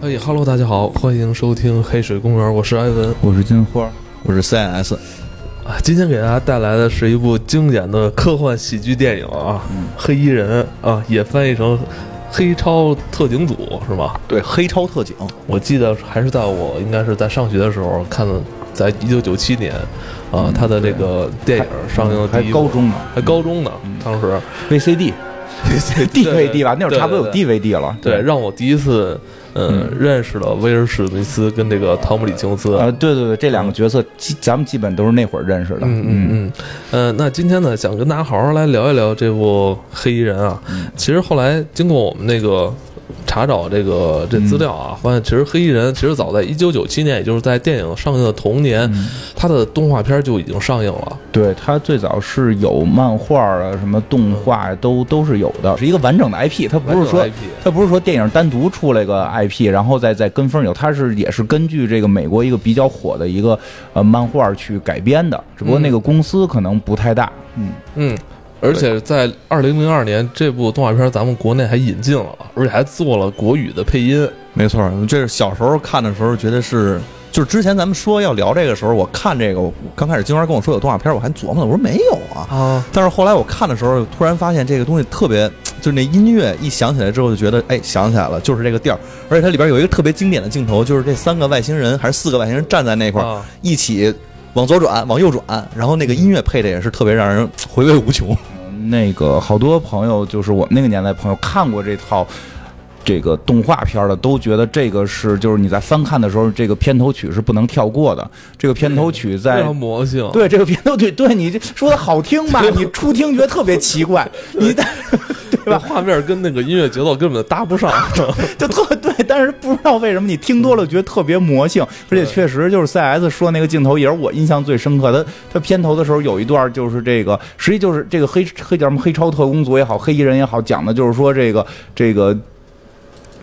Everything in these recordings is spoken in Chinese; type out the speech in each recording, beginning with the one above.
哎哈喽，大家好，欢迎收听《黑水公园》，我是艾文，我是金花，我是 CNS。啊，今天给大家带来的是一部经典的科幻喜剧电影啊，黑衣人》啊，也翻译成《黑超特警组》是吧？对，黑超特警。我记得还是在我应该是在上学的时候看的，在一九九七年啊，他的这个电影上映的还高中呢，还高中呢，当时 VCD。DVD 吧，那会儿差不多有 DVD 了。对，让我第一次，嗯，认识了威尔史密斯跟这个汤姆里琼斯。啊，对对对，这两个角色，基咱们基本都是那会儿认识的。嗯嗯嗯。呃，那今天呢，想跟大家好好来聊一聊这部黑衣人啊。其实后来经过我们那个。查找这个这资料啊，发现其实黑衣人其实早在一九九七年，也就是在电影上映的同年，他的动画片就已经上映了。对他最早是有漫画啊，什么动画都都是有的，是一个完整的 IP。它不是说它不是说电影单独出来个 IP，然后再再跟风有，它是也是根据这个美国一个比较火的一个呃漫画去改编的，只不过那个公司可能不太大。嗯嗯。而且在二零零二年，这部动画片咱们国内还引进了，而且还做了国语的配音。没错，这是小时候看的时候觉得是，就是之前咱们说要聊这个时候，我看这个，我刚开始金花跟我说有动画片，我还琢磨呢，我说没有啊。啊！但是后来我看的时候，突然发现这个东西特别，就是那音乐一响起来之后，就觉得哎，想起来了，就是这个调儿。而且它里边有一个特别经典的镜头，就是这三个外星人还是四个外星人站在那块儿，一起。往左转，往右转，然后那个音乐配的也是特别让人回味无穷。那个好多朋友，就是我们那个年代朋友看过这套这个动画片的，都觉得这个是就是你在翻看的时候，这个片头曲是不能跳过的。这个片头曲在魔性，对这个片头曲，对你这说的好听吧？你初听觉得特别奇怪，你。对吧？画面跟那个音乐节奏根本搭不上，就特对。但是不知道为什么你听多了觉得特别魔性，而且确实就是 C S 说那个镜头也是我印象最深刻的。他片头的时候有一段就是这个，实际就是这个黑黑叫什么黑超特工组也好，黑衣人也好，讲的就是说这个这个。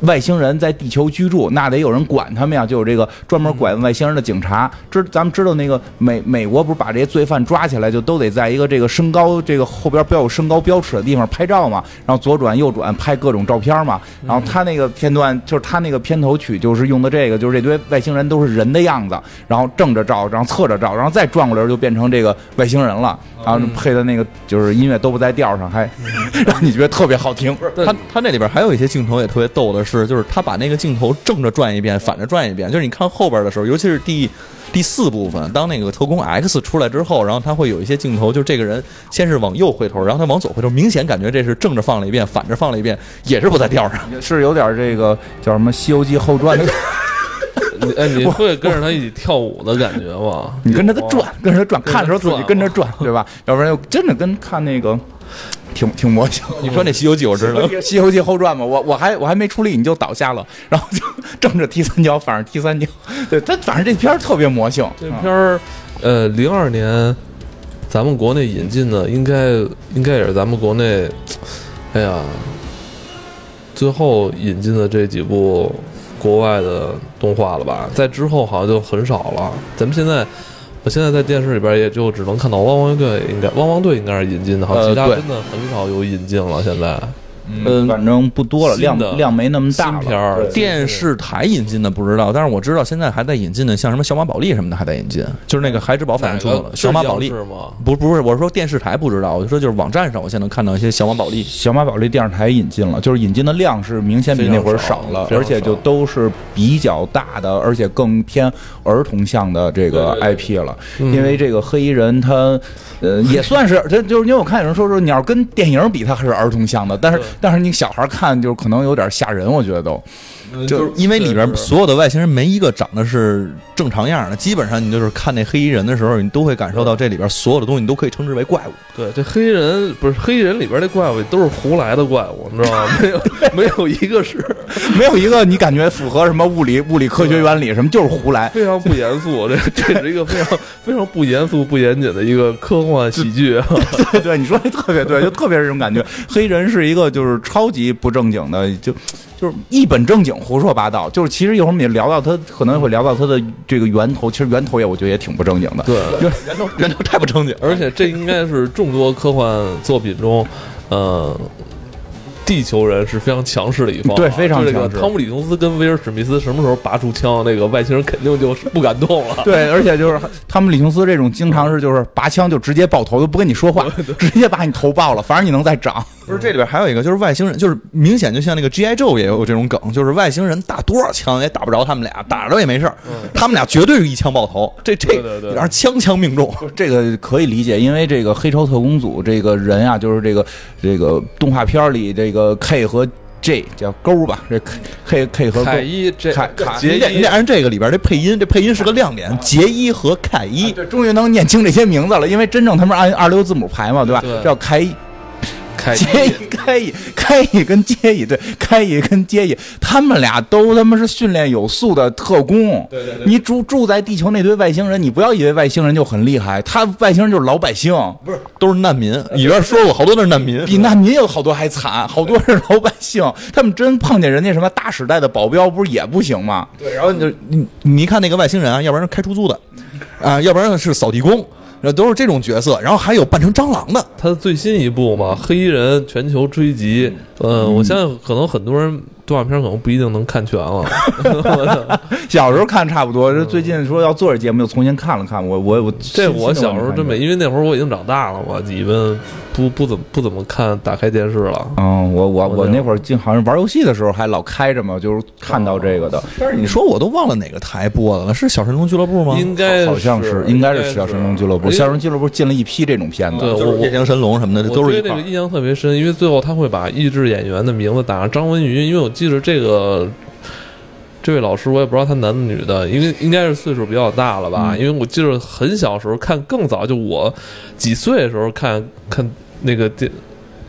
外星人在地球居住，那得有人管他们呀，就有这个专门管外星人的警察。知咱们知道那个美美国不是把这些罪犯抓起来，就都得在一个这个身高这个后边标有身高标尺的地方拍照嘛，然后左转右转拍各种照片嘛。然后他那个片段就是他那个片头曲就是用的这个，就是这堆外星人都是人的样子，然后正着照，然后侧着照，然后再转过来就变成这个外星人了。然后配的那个就是音乐都不在调上，还 让你觉得特别好听。他他那里边还有一些镜头也特别逗的。是，就是他把那个镜头正着转一遍，反着转一遍。就是你看后边的时候，尤其是第第四部分，当那个特工 X 出来之后，然后他会有一些镜头，就这个人先是往右回头，然后他往左回头，明显感觉这是正着放了一遍，反着放了一遍，也是不在调上，是有点这个叫什么《西游记后传》的。哎，你会跟着他一起跳舞的感觉吗？你跟着他转，跟着他转，看的时候自己跟着转，对吧？要不然又真的跟看那个。挺挺魔性，你说那《西游记》我知道，《西游记后传》嘛，我我还我还没出力你就倒下了，然后就 正着踢三脚，反正踢三脚，对他反正这片儿特别魔性。这片儿，呃，零二年咱们国内引进的，应该应该也是咱们国内，哎呀，最后引进的这几部国外的动画了吧？在之后好像就很少了。咱们现在。我现在在电视里边也就只能看到汪汪队，应该汪汪队应该是引进的，好，其他真的很少有引进了。现在。嗯，反正不多了，量量没那么大。新片儿电视台引进的不知道，但是我知道现在还在引进的，像什么小马宝莉什么的还在引进，就是那个孩之宝反正出了小马宝莉是吗？不不是，我是说电视台不知道，我就说就是网站上我现在能看到一些小马宝莉。小马宝莉电视台引进了，就是引进的量是明显比那会儿少了，而且就都是比较大的，而且更偏儿童向的这个 IP 了。因为这个黑衣人他呃也算是，这就是因为我看有人说说你要跟电影比，他还是儿童向的，但是但是你小孩看就可能有点吓人，我觉得都。就是因为里边所有的外星人没一个长得是正常样的，基本上你就是看那黑衣人的时候，你都会感受到这里边所有的东西你都可以称之为怪物。对，这黑衣人不是黑衣人里边那怪物都是胡来的怪物，你知道吗？没有没有一个是，没有一个你感觉符合什么物理物理科学原理什么，就是胡来，非常不严肃。这 这是一个非常非常不严肃不严谨的一个科幻喜剧。对对，你说的特别对，就特别这种感觉。黑人是一个就是超级不正经的，就。就是一本正经胡说八道，就是其实一会儿我们也聊到他，可能会聊到他的这个源头。其实源头也我觉得也挺不正经的，对，源头源头太不正经。而且这应该是众多科幻作品中，呃，地球人是非常强势的一方，对，非常强势。汤姆·李琼斯跟威尔·史密斯什么时候拔出枪，那个外星人肯定就不敢动了。对，而且就是 汤姆·李琼斯这种，经常是就是拔枪就直接爆头，都不跟你说话，直接把你头爆了，反正你能再长。不是，这里边还有一个就是外星人，就是明显就像那个 G.I. Joe 也有这种梗，就是外星人打多少枪也打不着他们俩，打着也没事儿。他们俩绝对是一枪爆头。这这然后枪枪命中，这个可以理解，因为这个黑超特工组这个人啊，就是这个这个动画片里这个 K 和 J 叫勾吧，这 K K 和凯一这凯杰伊，按这个里边这配音，这配音是个亮点，杰伊和凯伊，对，终于能念清这些名字了，因为真正他们按二六字母排嘛，对吧？叫凯伊。接伊开一开一跟接一对开一跟接一，他们俩都他妈是训练有素的特工。对对对，你住住在地球那堆外星人，你不要以为外星人就很厉害，他外星人就是老百姓，不是都是难民。里边说过好多都是难民，比难民有好多还惨，好多是老百姓。他们真碰见人家什么大时代的保镖，不是也不行吗？对，然后你就你你一看那个外星人啊，要不然是开出租的，啊，要不然是扫地工。那都是这种角色，然后还有扮成蟑螂的。他的最新一部嘛，《黑衣人全球追击》。嗯，我相信可能很多人动画片可能不一定能看全了。小时候看差不多，这最近说要做这节目，又重新看了看。我我我，这我小时候真没，因为那会儿我已经长大了嘛，你们。不不怎么不怎么看打开电视了。嗯，我我我那会儿经好像玩游戏的时候还老开着嘛，就是看到这个的。但是你说我都忘了哪个台播的了，是小神龙俱乐部吗？应该好像是，应该是小神龙俱乐部。小神龙俱乐部进了一批这种片子，对，夜行神龙什么的，都是。对这个印象特别深，因为最后他会把译制演员的名字打上张文云，因为我记得这个。这位老师我也不知道他男的女的，因为应该是岁数比较大了吧？因为我记得很小时候看，更早就我几岁的时候看看那个电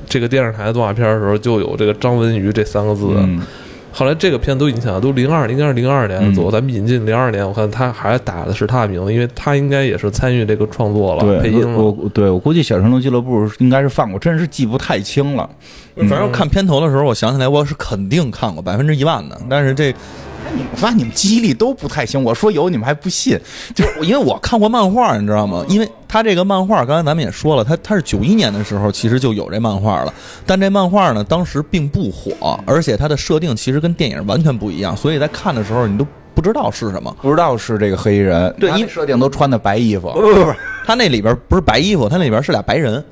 这个电视台动画片的时候，就有这个张文瑜这三个字。后来这个片子都影响都零二，应该是零二年左右，咱们引进零二年，我看他还打的是他的名字，因为他应该也是参与这个创作了，配音了。我对我估计《小神龙俱乐部》应该是放过，真是记不太清了。反正看片头的时候，我想起来我是肯定看过百分之一万的，但是这。你们发现你们记忆力都不太行，我说有你们还不信，就是 因为我看过漫画，你知道吗？因为他这个漫画，刚才咱们也说了，他他是九一年的时候其实就有这漫画了，但这漫画呢当时并不火，而且它的设定其实跟电影完全不一样，所以在看的时候你都不知道是什么，不知道是这个黑衣人，对，因为设定都穿的白衣服，不不不，他那里边不是白衣服，他那里边是俩白人，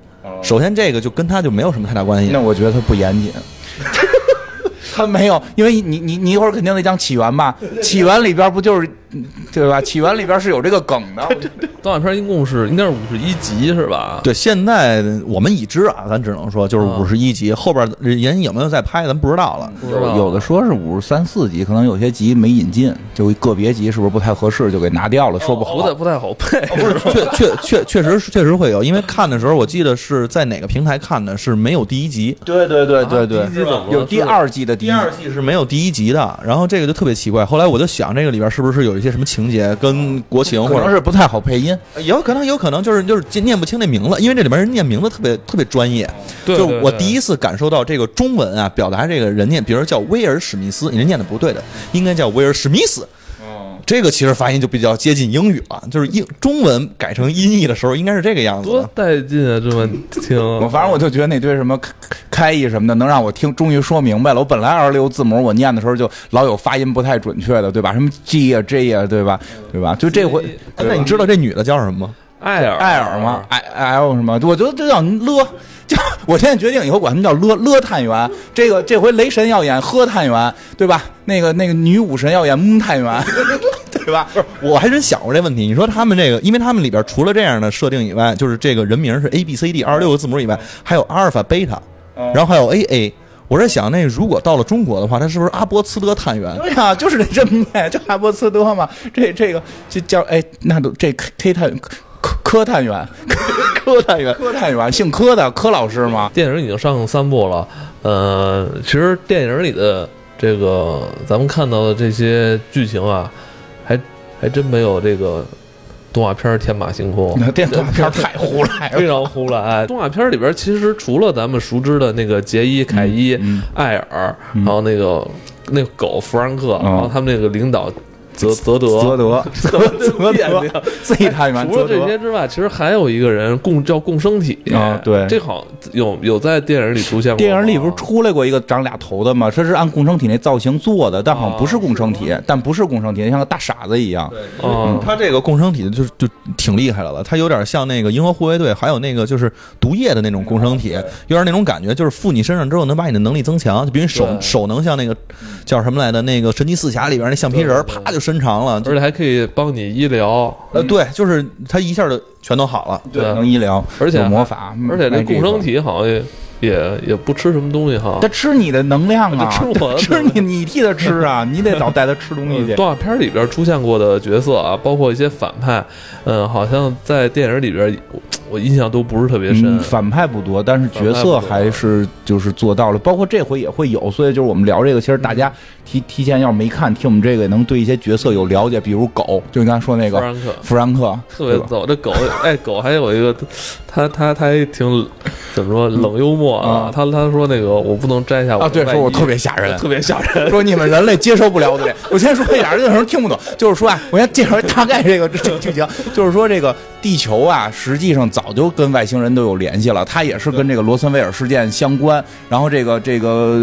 首先这个就跟他就没有什么太大关系，那我觉得他不严谨。他没有，因为你你你一会儿肯定得讲起源吧？起源里边不就是？对吧？起源里边是有这个梗的。动画片一共是应该是五十一集是吧？对，现在我们已知啊，咱只能说就是五十一集，后边人有没有在拍，咱不知道了。有有的说是五十三四集，可能有些集没引进，就个别集是不是不太合适，就给拿掉了，说不好。不太不太好配。不是，确确确确实确实会有，因为看的时候我记得是在哪个平台看的，是没有第一集。对对对对对，有第二季的第二季是没有第一集的，然后这个就特别奇怪。后来我就想，这个里边是不是有一些什么情节？跟国情，或者是不太好配音，有可能有可能就是就是念不清那名字，因为这里边人念名字特别特别专业。就我第一次感受到这个中文啊，表达这个人念，比如叫威尔史密斯，人念的不对的，应该叫威尔史密斯。这个其实发音就比较接近英语了，就是英中文改成音译的时候，应该是这个样子。多带劲啊！这么听，我反正我就觉得那堆什么开译什么的，能让我听，终于说明白了。我本来二十六字母，我念的时候就老有发音不太准确的，对吧？什么 G 啊 J 啊，对吧？对吧？就这回，那你知道这女的叫什么吗？艾尔，艾尔吗？I L 什么？我觉得这叫勒。就 我现在决定以后管他们叫勒勒探员。这个这回雷神要演呵探员，对吧？那个那个女武神要演木探员。对吧？不是，我还真想过这问题。你说他们这个，因为他们里边除了这样的设定以外，就是这个人名是 A B C D 二十六个字母以外，还有阿尔法、贝塔，然后还有 A A。我在想，那如果到了中国的话，他是不是阿波茨德探员？对呀，就是得这么念，就阿波茨德嘛。这这个就叫哎，那都这 K 探科科探员，科探员，科探员，姓柯的柯老师吗？电影已经上三部了。呃，其实电影里的这个咱们看到的这些剧情啊。还还真没有这个动画片天马行空，那电动画片 太胡来了，非常胡来。动画片里边其实除了咱们熟知的那个杰伊、凯伊、艾尔，然后那个那个狗弗兰克，然后他们那个领导泽泽德，泽德，泽泽德，Z 探员。除了这些之外，其实还有一个人共叫共生体。啊，对，这好有有在电影里出现过。电影里不是出来过一个长俩头的吗？这是按共生体那造型做的，但好像不是共生体，但不是共生体，像个大傻子一样。嗯，他这个共生体就就挺厉害的了，他有点像那个银河护卫队，还有那个就是毒液的那种共生体，有点那种感觉，就是附你身上之后能把你的能力增强，就比如手手能像那个叫什么来的那个神奇四侠里边那橡皮人，啪就伸长了，而且还可以帮你医疗。呃，对，就是它一下就全都好了，对，能医疗，而且魔法，而且那共生体好像。也也不吃什么东西哈，他吃你的能量啊，吃我吃你，你替他吃啊，你得老带他吃东西去。动画片里边出现过的角色啊，包括一些反派，嗯，好像在电影里边。我印象都不是特别深，反派不多，但是角色还是就是做到了，包括这回也会有，所以就是我们聊这个，其实大家提提前要是没看，听我们这个也能对一些角色有了解，比如狗，就你刚才说那个弗兰克，弗兰克特别逗，这狗，哎，狗还有一个，他他他还挺怎么说冷幽默啊，他他说那个我不能摘下啊，对，说我特别吓人，特别吓人，说你们人类接受不了我这，我先说一点，有人听不懂，就是说啊，我先介绍大概这个这个剧情，就是说这个地球啊，实际上早。早就跟外星人都有联系了，它也是跟这个罗森威尔事件相关。然后这个这个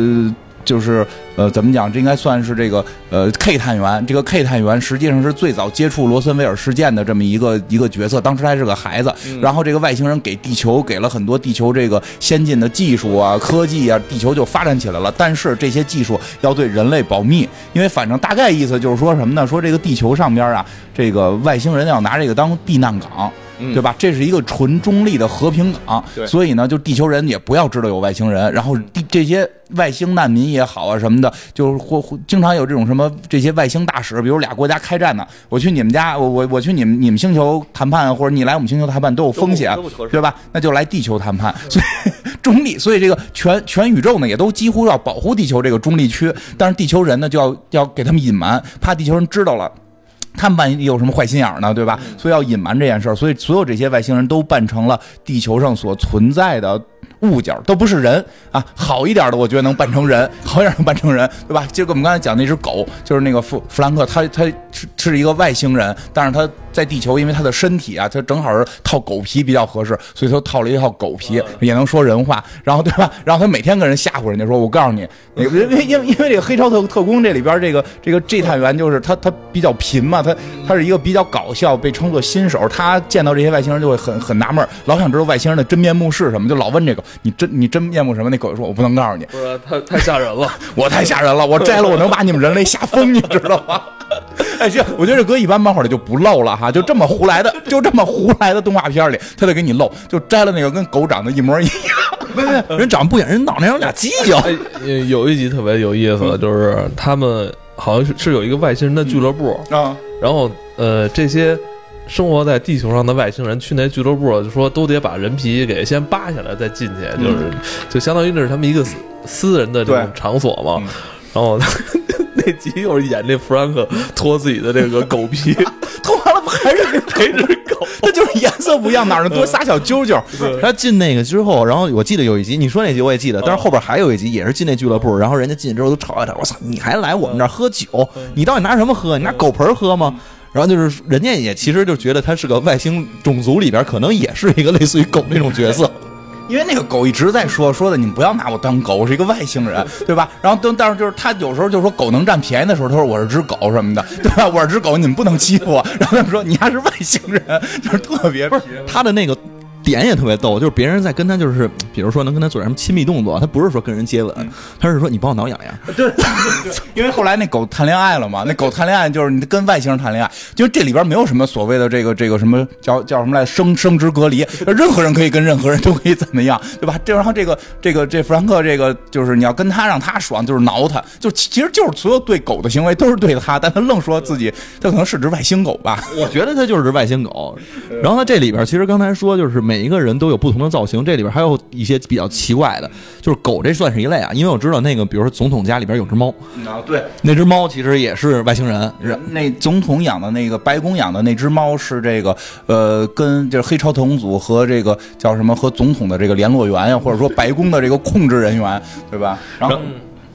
就是呃，怎么讲？这应该算是这个呃 K 探员。这个 K 探员实际上是最早接触罗森威尔事件的这么一个一个角色。当时还是个孩子。然后这个外星人给地球给了很多地球这个先进的技术啊、科技啊，地球就发展起来了。但是这些技术要对人类保密，因为反正大概意思就是说什么呢？说这个地球上边啊，这个外星人要拿这个当避难港。对吧？这是一个纯中立的和平港，所以呢，就地球人也不要知道有外星人。然后地这些外星难民也好啊什么的，就是或经常有这种什么这些外星大使，比如俩国家开战呢，我去你们家，我我我去你们你们星球谈判，或者你来我们星球谈判都有风险，对吧？那就来地球谈判，所以中立。所以这个全全宇宙呢，也都几乎要保护地球这个中立区，但是地球人呢，就要要给他们隐瞒，怕地球人知道了。他们万一有什么坏心眼呢，对吧？所以要隐瞒这件事儿，所以所有这些外星人都扮成了地球上所存在的。物件都不是人啊，好一点的我觉得能扮成人，好一点能扮成人，对吧？就跟我们刚才讲那只狗，就是那个弗弗兰克，他他是是一个外星人，但是他在地球，因为他的身体啊，他正好是套狗皮比较合适，所以他套了一套狗皮，也能说人话，然后对吧？然后他每天跟人吓唬人家说，我告诉你，因为因为因为这个黑超特特工这里边这个这个 G 探员就是他他比较贫嘛，他他是一个比较搞笑，被称作新手，他见到这些外星人就会很很纳闷，老想知道外星人的真面目是什么，就老问这个。你真你真面目什么？那狗说：“我不能告诉你，不是太太吓人了，我太吓人了，我摘了我能把你们人类吓疯，你知道吗？” 哎，行，我觉得这搁一般漫画里就不露了哈，就这么胡来的，就这么胡来的动画片里，他得给你露，就摘了那个跟狗长得一模一样，没没 人长得不一样，人脑袋上有俩犄角。有一集特别有意思，就是他们好像是是有一个外星人的俱乐部啊，然后呃这些。生活在地球上的外星人去那俱乐部，就说都得把人皮给先扒下来再进去，就是就相当于那是他们一个私私人的这种场所嘛。然后 那集又是演这弗兰克脱自己的这个 狗皮，脱完了不还是陪着狗？那就是颜色不一样，哪儿多仨小揪揪。他进那个之后，然后我记得有一集，你说那集我也记得，但是后边还有一集也是进那俱乐部，然后人家进去之后都吵架吵，我操，你还来我们这儿喝酒？你到底拿什么喝？你拿狗盆喝吗？然后就是人家也其实就觉得他是个外星种族里边可能也是一个类似于狗那种角色，因为那个狗一直在说说的，你们不要拿我当狗，我是一个外星人，对吧？然后但但是就是他有时候就说狗能占便宜的时候，他说我是只狗什么的，对吧？我是只狗，你们不能欺负我。然后他们说你还是外星人，就是特别不是他的那个。点也特别逗，就是别人在跟他，就是比如说能跟他做点什么亲密动作，他不是说跟人接吻，他是说你帮我挠痒痒。对，因为后来那狗谈恋爱了嘛，那狗谈恋爱就是你跟外星人谈恋爱，就是这里边没有什么所谓的这个这个什么叫叫什么来生生殖隔离，任何人可以跟任何人都可以怎么样，对吧？这然后这个这个这弗兰克这个就是你要跟他让他爽，就是挠他，就其实就是所有对狗的行为都是对他，但他愣说自己他可能是只外星狗吧？我觉得他就是只外星狗。然后他这里边其实刚才说就是。每一个人都有不同的造型，这里边还有一些比较奇怪的，就是狗这算是一类啊，因为我知道那个，比如说总统家里边有只猫啊，对，那只猫其实也是外星人。那总统养的那个白宫养的那只猫是这个，呃，跟就是黑超特工组和这个叫什么和总统的这个联络员呀，或者说白宫的这个控制人员，对吧？然后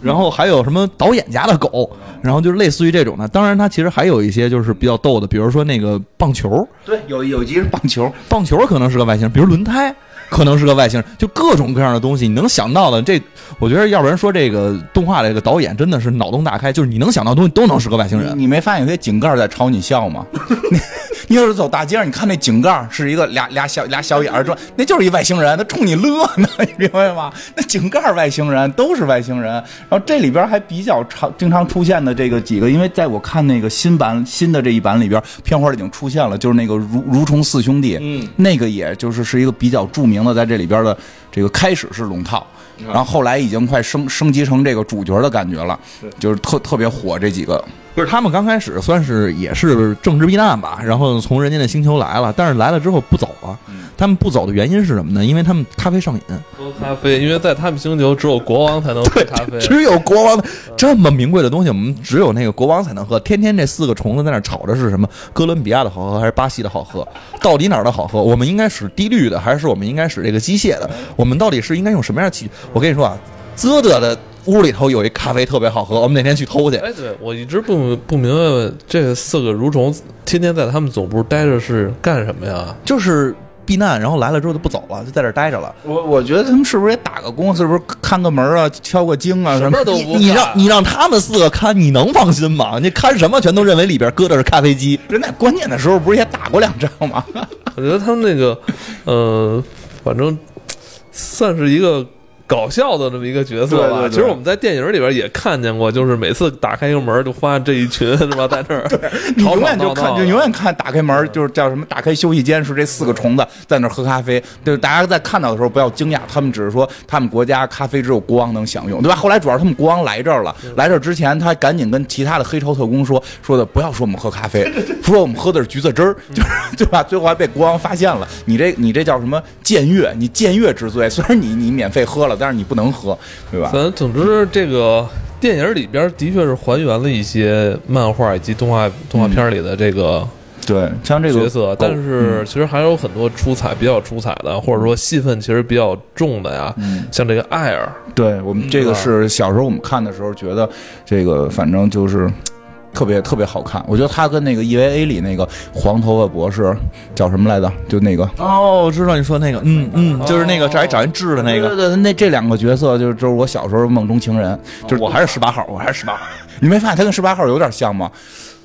然后还有什么导演家的狗，然后就是类似于这种的。当然，它其实还有一些就是比较逗的，比如说那个棒球，对，有有一集是棒球，棒球可能是个外星人，比如轮胎。可能是个外星人，就各种各样的东西，你能想到的这，我觉得要不然说这个动画这个导演真的是脑洞大开，就是你能想到东西都能是个外星人。你没发现有些井盖在朝你笑吗？你你要是走大街上，你看那井盖是一个俩俩小俩小眼儿，说那就是一外星人，他冲你乐呢，你明白吗？那井盖外星人都是外星人。然后这里边还比较常经常出现的这个几个，因为在我看那个新版新的这一版里边，片花已经出现了，就是那个蠕蠕虫四兄弟，嗯，那个也就是是一个比较著名。的在这里边的这个开始是龙套，然后后来已经快升升级成这个主角的感觉了，就是特特别火这几个。不是他们刚开始算是也是政治避难吧，然后从人家那星球来了，但是来了之后不走了。他们不走的原因是什么呢？因为他们咖啡上瘾。喝咖啡，因为在他们星球只有国王才能喝咖啡，只有国王这么名贵的东西，我们只有那个国王才能喝。天天这四个虫子在那吵着是什么？哥伦比亚的好喝还是巴西的好喝？到底哪儿的好喝？我们应该使低氯的，还是我们应该使这个机械的？我们到底是应该用什么样的器？我跟你说啊，泽德的。屋里头有一咖啡特别好喝，我们哪天去偷去？哎，对我一直不不明白，这四个蠕虫天天在他们总部待着是干什么呀？就是避难，然后来了之后就不走了，就在这待着了。我我觉得他们是不是也打个工？是不是看个门啊，敲个经啊？什么都不你让你让他们四个看，你能放心吗？你看什么全都认为里边搁的是咖啡机。人在关键的时候不是也打过两仗吗？我觉得他们那个，呃，反正算是一个。搞笑的这么一个角色吧，其实我们在电影里边也看见过，就是每次打开一个门就发现这一群是吧，在那儿，你，永远就看，就永远看打开门就是叫什么，打开休息间是这四个虫子在那儿喝咖啡，就是大家在看到的时候不要惊讶，他们只是说他们国家咖啡只有国王能享用，对吧？后来主要他们国王来这儿了，来这儿之前他赶紧跟其他的黑超特工说说的不要说我们喝咖啡，说我们喝的是橘子汁儿，就是对吧？最后还被国王发现了，你这你这叫什么僭越？你僭越之罪，虽然你你免费喝了。但是你不能喝，对吧？咱总之，这个电影里边的确是还原了一些漫画以及动画动画片里的这个对像这个角色，但是其实还有很多出彩、比较出彩的，或者说戏份其实比较重的呀。像这个艾尔，对我们这个是小时候我们看的时候觉得这个反正就是。特别特别好看，我觉得他跟那个 EVA 里那个黄头发博士叫什么来着？就那个哦，我知道你说那个，嗯嗯，就是那个这还找人治的那个。对对，那这两个角色就是就是我小时候梦中情人，就是我还是十八号，我还是十八号。你没发现他跟十八号有点像吗？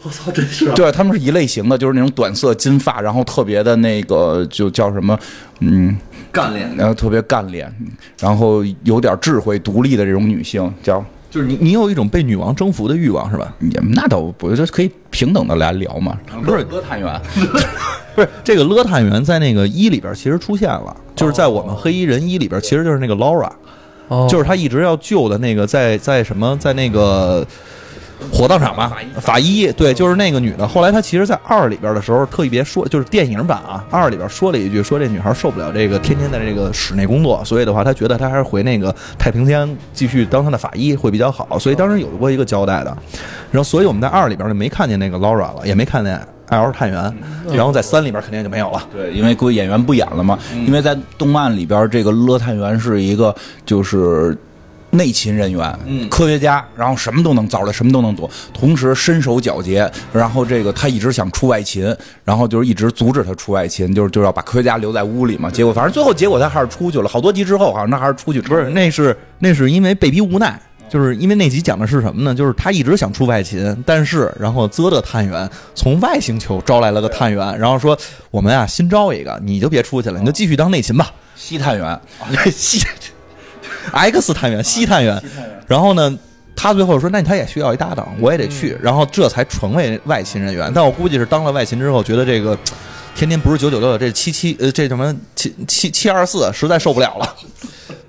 我操，真是！对他们是一类型的，就是那种短色金发，然后特别的那个就叫什么？嗯，干练，然后特别干练，然后有点智慧、独立的这种女性叫。就是你，你有一种被女王征服的欲望是吧？也那倒不，就可以平等的来聊嘛。不是勒探员，不是这个勒探员在那个一里边其实出现了，就是在我们黑衣人一里边，其实就是那个 Laura，就是他一直要救的那个，在在什么，在那个。火葬场吧，法医对，就是那个女的。后来她其实，在二里边的时候，特意别说，就是电影版啊，二里边说了一句，说这女孩受不了这个天天在这个室内工作，所以的话，她觉得她还是回那个太平间继续当她的法医会比较好。所以当时有过一个交代的。然后，所以我们在二里边就没看见那个 Laura 了，也没看见艾尔探员。然后在三里边肯定就没有了。对，因为估计演员不演了嘛。因为在动漫里边，这个勒探员是一个就是。内勤人员，嗯，科学家，然后什么都能造出来，什么都能做，同时身手矫捷。然后这个他一直想出外勤，然后就是一直阻止他出外勤，就是就要把科学家留在屋里嘛。结果反正最后结果他还是出去了。好多集之后，好像他还是出去。不是，那是那是因为被逼无奈，就是因为那集讲的是什么呢？就是他一直想出外勤，但是然后泽的探员从外星球招来了个探员，然后说我们啊新招一个，你就别出去了，你就继续当内勤吧。西探员，西。X 探员，西探员，然后呢，他最后说，那他也需要一搭档，我也得去，然后这才成为外勤人员。但我估计是当了外勤之后，觉得这个天天不是九九六，这七七呃，这什么七七七二四，实在受不了了。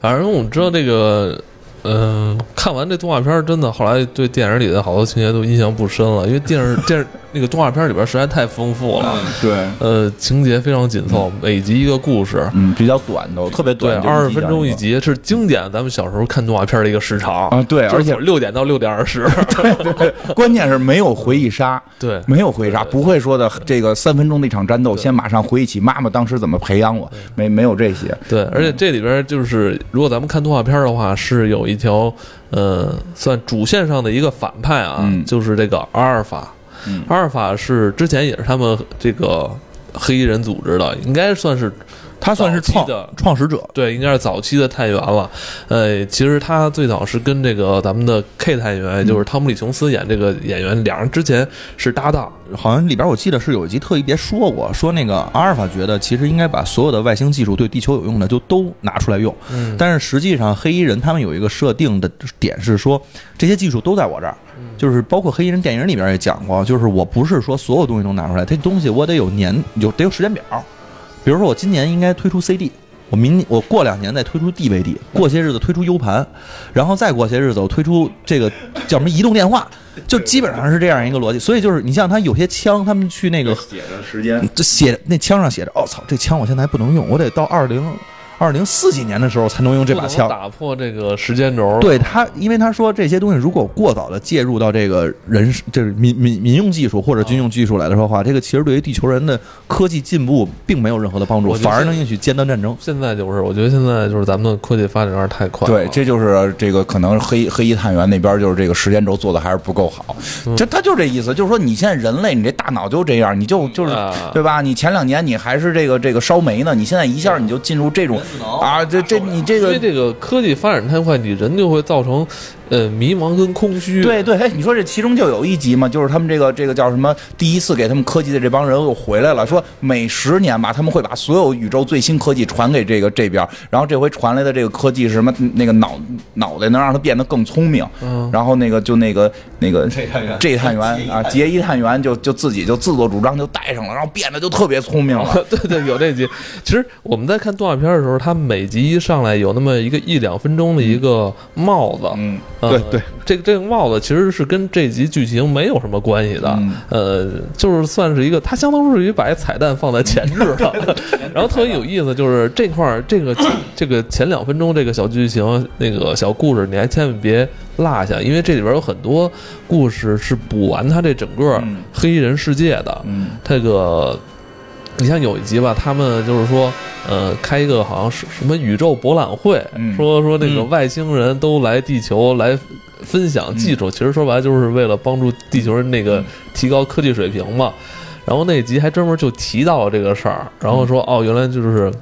反正我们知道这个。嗯，看完这动画片，真的后来对电影里的好多情节都印象不深了，因为电视电视那个动画片里边实在太丰富了。对，呃，情节非常紧凑，每集一个故事，嗯，比较短的特别短，二十分钟一集，是经典咱们小时候看动画片的一个时长啊。对，而且六点到六点二十。对 对，关键是没有回忆杀，对，没有回忆杀，不会说的这个三分钟的一场战斗，先马上回忆起妈妈当时怎么培养我，没没有这些。对，而且这里边就是如果咱们看动画片的话，是有一。一条呃算主线上的一个反派啊，嗯就是这个阿尔法。嗯阿尔法是之前也是他们这个黑衣人组织的，应该算是他算是创的创始者，对，应该是早期的探员了。呃，其实他最早是跟这个咱们的 K 探员，也就是汤姆里琼斯演这个演员，两人之前是搭档。好像里边我记得是有一集特意别说过，说那个阿尔法觉得其实应该把所有的外星技术对地球有用的就都拿出来用，嗯。但是实际上黑衣人他们有一个设定的点是说这些技术都在我这儿，就是包括黑衣人电影里边也讲过，就是我不是说所有东西都拿出来，这东西我得有年有得有时间表，比如说我今年应该推出 CD。我明我过两年再推出 DVD，过些日子推出 U 盘，然后再过些日子我推出这个 叫什么移动电话，就基本上是这样一个逻辑。所以就是你像他有些枪，他们去那个写着时间，这写那枪上写着，哦操，这枪我现在还不能用，我得到二零二零四几年的时候才能用这把枪。打破这个时间轴。对他，因为他说这些东西如果过早的介入到这个人就是民民民用技术或者军用技术来的说话，这个其实对于地球人的科技进步并没有任何的帮助，反而能引起尖端战争。现在就是，我觉得现在就是咱们的科技发展有点太快了。对，这就是这个可能黑黑衣探员那边就是这个时间轴做的还是不够好，这他就这意思，就是说你现在人类你这大脑就这样，你就就是啊对吧？你前两年你还是这个这个烧煤呢，你现在一下你就进入这种啊，这这你这个。因为这个科技发展太快，你人就会造成呃迷茫跟空虚。对对，哎，你说这其中就有一集嘛，就是他们这个这个叫什么？第一次给他们科技的这帮人又回来了，说每十年吧，他们会把所有宇宙最新科技传给这个这边，然后这回传来的这个科技是什么？那个脑脑袋能让他变得更聪明，嗯然后那个就那个那个这探员这探员 啊，杰伊探员就就自己就自作主张就带上了，然后变得就特别聪明了。对对，有这集。其实我们在看动画片的时候，它每集一上来有那么一个一两分钟的一个帽子，嗯，呃对对，这个这个帽子其实是跟这集剧情没有什么关系的，嗯。呃，就是算是一个，它相当于把一彩蛋放在前置了，然后特别有意思，就是这块儿这个 这个前两分钟这个小剧情那个小故事，你还千万别落下，因为这里边有很多故事是补完它这整个嗯。黑衣人世界的，嗯。这个。你像有一集吧，他们就是说，呃，开一个好像是什么宇宙博览会，嗯说说那个嗯外星人都来地球来分享技术，其实说白了就是为了帮助地球人那个嗯提高科技水平嘛。然后那集还专门就提到了这个事儿，然后说哦，原来就是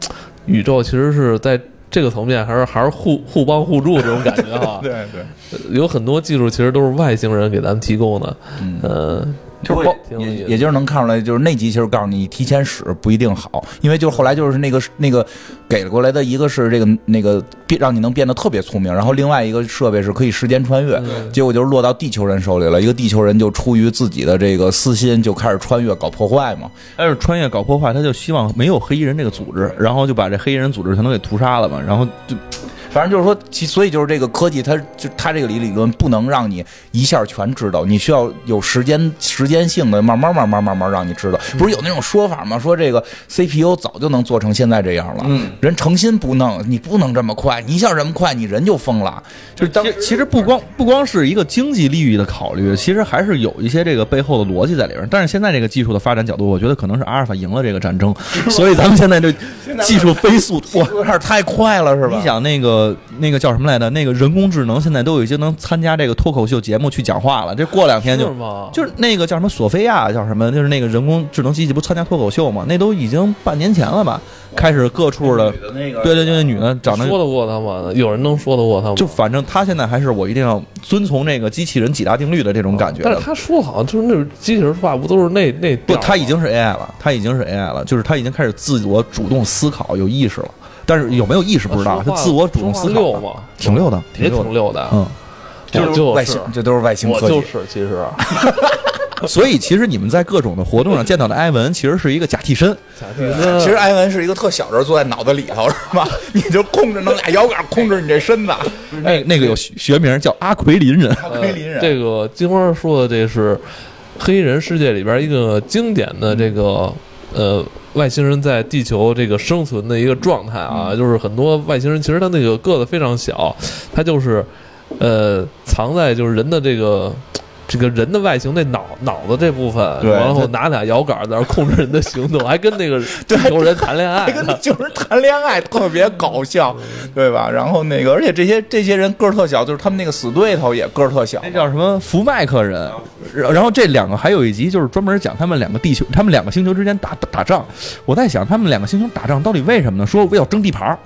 宇宙其实是在这个层面还是还是互互帮互助这种感觉哈。对对，有很多技术其实都是外星人给咱们提供的，嗯。呃，就是包挺有意思也也就是能看出来，就是那集其实告诉你提前使不一定好，因为就是后来就是那个那个给过来的一个是这个那个变让你能变得特别聪明，然后另外一个设备是可以时间穿越，嗯结果就是落到地球人手里了，一个地球人就出于自己的这个私心就开始穿越搞破坏嘛，但是穿越搞破坏，他就希望没有黑衣人这个组织，然后就把这黑衣人组织全都给屠杀了嘛，然后就反正就是说，其所以就是这个科技它，就它这个理理论不能让你一下全知道，你需要有时间时间性的，慢慢慢慢慢慢让你知道。不是有那种说法吗？说这个 CPU 早就能做成现在这样了，嗯，人诚心不弄，你不能这么快，你一下这么快，你人就疯了。就是当其实不光不光是一个经济利益的考虑，其实还是有一些这个背后的逻辑在里边。但是现在这个技术的发展角度，我觉得可能是阿尔法赢了这个战争，所以咱们现在这技术飞速哇。有点太快了，是吧？你想那个那个叫什么来着？那个人工智能现在都已经能参加这个脱口秀节目去讲话了，这过两天就是吗？就是那个叫什么索菲亚叫什么？就是那个人工智能机器不参加脱口秀吗？那都已经半年前了吧？开始各处的，那个对对对，那女的长得说得过他吗？有人能说得过他吗？就反正她现在还是我一定要遵从那个机器人几大定律的这种感觉的。但是他说好像就是那种机器人说话不都是那那不，调儿吗他已经是 AI 了，他已经是 AI 了，就是他已经开始自我主动思考，有意识了。但是有没有意识不知道，他自我主动思考了，说话溜吗？挺溜的。挺溜的。嗯，我就是外星，这都是外星科技。我就是其实 所以其实你们在各种的活动上见到的埃文，其实是一个假替身。假替身。其实埃文是一个特小人坐在脑子里头，是吧？你就控制，弄俩摇杆控制你这身子。哎，那个有学学名叫阿奎林人。阿奎林人，这个金花说的这是黑人世界里边一个经典的这个呃外星人在地球这个生存的一个状态啊，就是很多外星人其实他那个个子非常小，他就是呃藏在就是人的这个。这个人的外形那脑脑子这部分，对然后拿俩摇杆在那控制人的行动，还跟那个地球人谈恋爱 还跟呢。就是谈恋爱特别搞笑，对吧？然后那个，而且这些这些人个儿特小，就是他们那个死对头也个儿特小那。叫什么福麦克人，然然后这两个还有一集就是专门讲他们两个地球，他们两个星球之间打打打仗。我在想，他们两个星球打仗到底为什么呢？说要争地盘儿，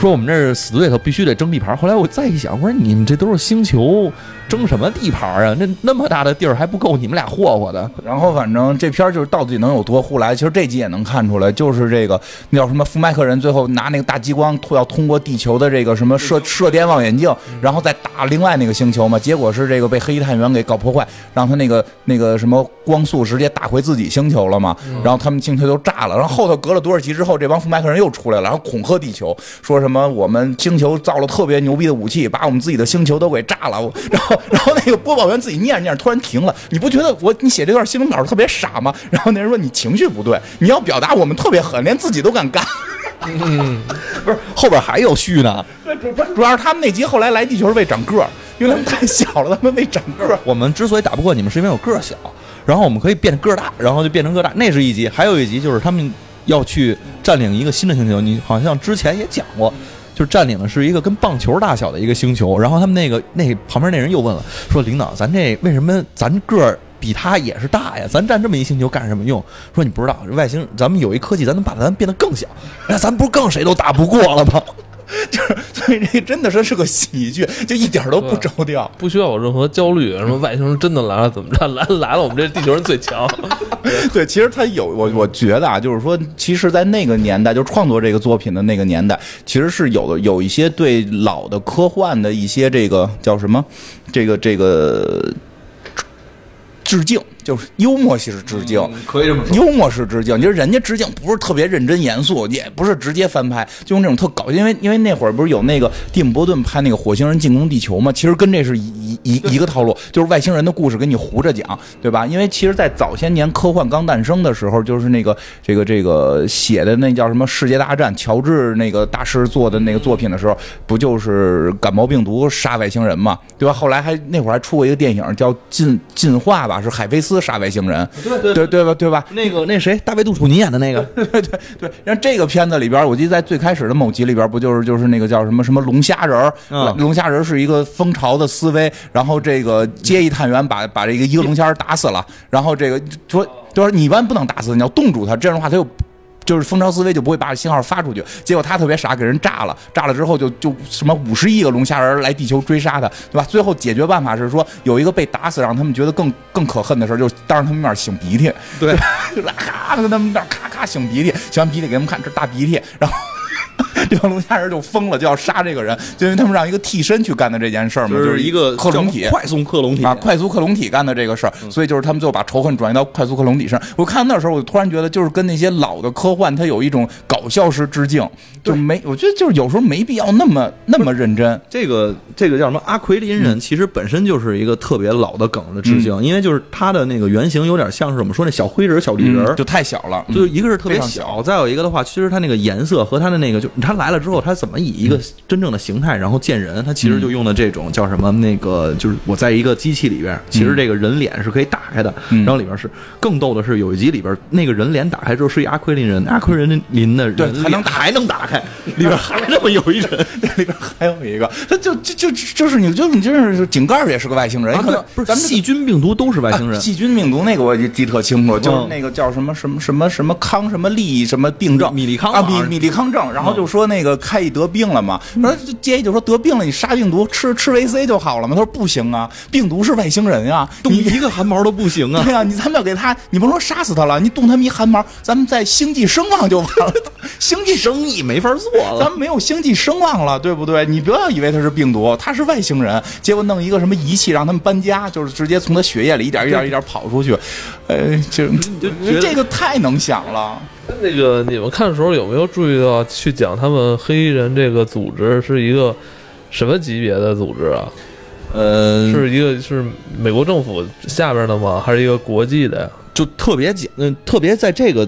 说我们这是死对头，必须得争地盘儿。后来我再一想，我说你们这都是星球，争什么地盘儿啊？那那么大的地儿还不够你们俩霍霍的？然后反正这片儿就是到底能有多胡来，其实这集也能看出来，就是这个那叫什么福麦克人，最后拿那个大激光要通过地球的这个什么射射电望远镜，然后再打另外那个星球嘛，结果是这个被黑衣探员给搞破坏，让他那个那个什么光速直接打回自己星球了嘛，然后他们星球就炸了，然后后头隔了多少集之后，这帮福麦克人又出来了，然后恐吓地球，说什么我们星球造了特别牛逼的武器，把我们自己的星球都给炸了，然 后然后那个播报员自己念着念着突然停了，你不觉得我你写这段新闻稿特别傻吗？然后那人说你情绪不对，你要表达我们特别狠，连自己都敢干。嗯 不是后边还有续呢。主要是他们那集后来来地球是为长个儿，因为他们太小了，他们为长个儿。我们之所以打不过你们，是因为我个儿小，然后我们可以变个儿大，然后就变成个儿大。那是一集，还有一集就是他们要去占领一个新的星球，你好像之前也讲过。就占领的是一个跟棒球大小的一个星球，然后他们那个那旁边那人又问了，说领导，咱这为什么咱个儿比他也是大呀？咱占这么一星球干什么用？说你不知道，外星咱们有一科技，咱能把咱变得更小，那咱不是更谁都打不过了吗？就是，所以这真的是是个喜剧，就一点都不着调。不需要有任何焦虑，什么外星人真的来了怎么着？来 来了，我们这地球人最强。对，其实他有我，我觉得啊，就是说，其实，在那个年代，就创作这个作品的那个年代，其实是有的有一些对老的科幻的一些这个叫什么，这个这个致敬，就是幽默式致敬。可以这么幽默式致敬，就是人家致敬不是特别认真严肃，也不是直接翻拍，就用这种特搞，因为因为那会儿不是有那个蒂姆·伯顿拍那个火星人进攻地球嘛，其实跟这是一一一一个套路，就是外星人的故事给你胡着讲，对吧？因为其实，在早些年科幻刚诞生的时候，就是那个这个这个写的那叫什么《世界大战》，乔治那个大师做的那个作品的时候，不就是感冒病毒杀外星人嘛，对吧？后来还那会儿还出过一个电影叫《进进化》吧，是海飞斯杀外星人，对对对对吧？对吧？那个那谁，大卫杜楚尼演的那个，对对对，然后这个片子里边，我记得在最开始的某集里边，不就是就是那个叫什么什么龙虾人儿，嗯龙虾人是一个蜂巢的思维，然后这个接一探员把把这个一个龙虾人打死了，然后这个说就说你一般不能打死，你要冻住他，这样的话他就。就是蜂巢思维就不会把信号发出去，结果他特别傻，给人炸了，炸了之后就就什么五十亿个龙虾人来地球追杀他，对吧？最后解决办法是说有一个被打死，让他们觉得更更可恨的事儿，就是当着他们面擤鼻涕，对，就是咔跟他们那儿咔咔擤鼻涕，擤完鼻涕给他们看，这大鼻涕，然后 这帮龙虾人就疯了，就要杀这个人，就因为他们让一个替身去干的这件事儿嘛，就是一个克隆体叫快速克隆体啊，快速克隆体干的这个事儿，所以就是他们最后把仇恨转移到快速克隆体上。我看那时候，我突然觉得，就是跟那些老的科幻，它有一种搞笑式致敬，就没，我觉得就是有时候没必要那么那么认真。这个这个叫什么？阿奎林人其实本身就是一个特别老的梗的致敬，因为就是他的那个原型有点像是我们说那小灰人、小绿人，就太小了，就一个是特别小，再有一个的话，其实它那个颜色和它的那个就他来了之后，他怎么以一个真正的形态然后见人，他其实就用的这种叫什么那个就是我在一个机器里边，其实这个人脸是可以打开的，嗯。然后里边是更逗的是有一集里边那个人脸打开之后是一阿奎林人，阿奎林林的人对还能还能打开，里边还那么有一人。里边还有一个，他就就就就是你就是你就是井盖也是个外星人，啊，可能，不是咱们细菌病毒都是外星人。啊，细菌病毒那个我记特清楚，就是嗯。那个叫什么什么什么什么康什么利什么病症，米米利康啊，米米利康症，然后就说那个开一得病了嘛，那杰伊就说得病了，你杀病毒吃吃维 C 就好了嘛，他说不行啊，病毒是外星人呀，动你一个汗毛都不行啊 对！呀、你咱们要给他，你甭说杀死他了，你动他们一汗毛，咱们在星际声望就完了，星际。生意没法做了。咱们没有星际声望了，对不对？你不要以为他是病毒，他是外星人，结果弄一个什么仪器让他们搬家，就是直接从他血液里一点一点一点跑出去，呃，就就这个太能想了。那个你们看的时候有没有注意到，去讲他们黑衣人这个组织是一个什么级别的组织啊？呃，是一个是美国政府下边的吗？还是一个国际的呀？就特别讲，嗯，特别在这个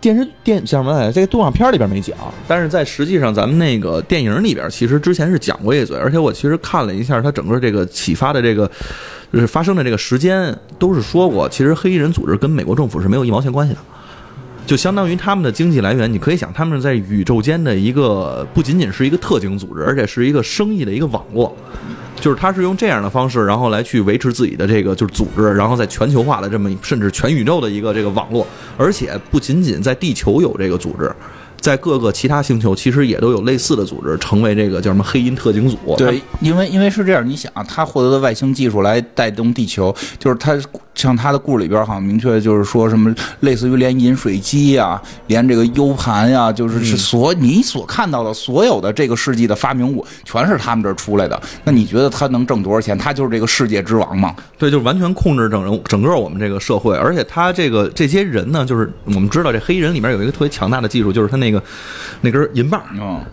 电视电叫什么来着？这个动画片里边没讲，但是在实际上咱们那个电影里边，其实之前是讲过一嘴，而且我其实看了一下它整个这个启发的这个就是发生的这个时间，都是说过，其实黑衣人组织跟美国政府是没有一毛钱关系的。就相当于他们的经济来源，你可以想，他们在宇宙间的一个不仅仅是一个特警组织，而且是一个生意的一个网络。就是他是用这样的方式，然后来去维持自己的这个就是组织，然后在全球化的这么甚至全宇宙的一个这个网络，而且不仅仅在地球有这个组织。在各个其他星球，其实也都有类似的组织，成为这个叫什么黑鹰特警组。对，因为因为是这样，你想，他获得的外星技术来带动地球，就是他像他的故事里边好像明确就是说什么，类似于连饮水机呀，连这个 U 盘呀，就是是所你所看到的所有的这个世纪的发明物，全是他们这儿出来的。那你觉得他能挣多少钱？他就是这个世界之王吗？对，就完全控制整整个我们这个社会，而且他这个这些人呢，就是我们知道这黑衣人里面有一个特别强大的技术，就是他那。那个那根银棒，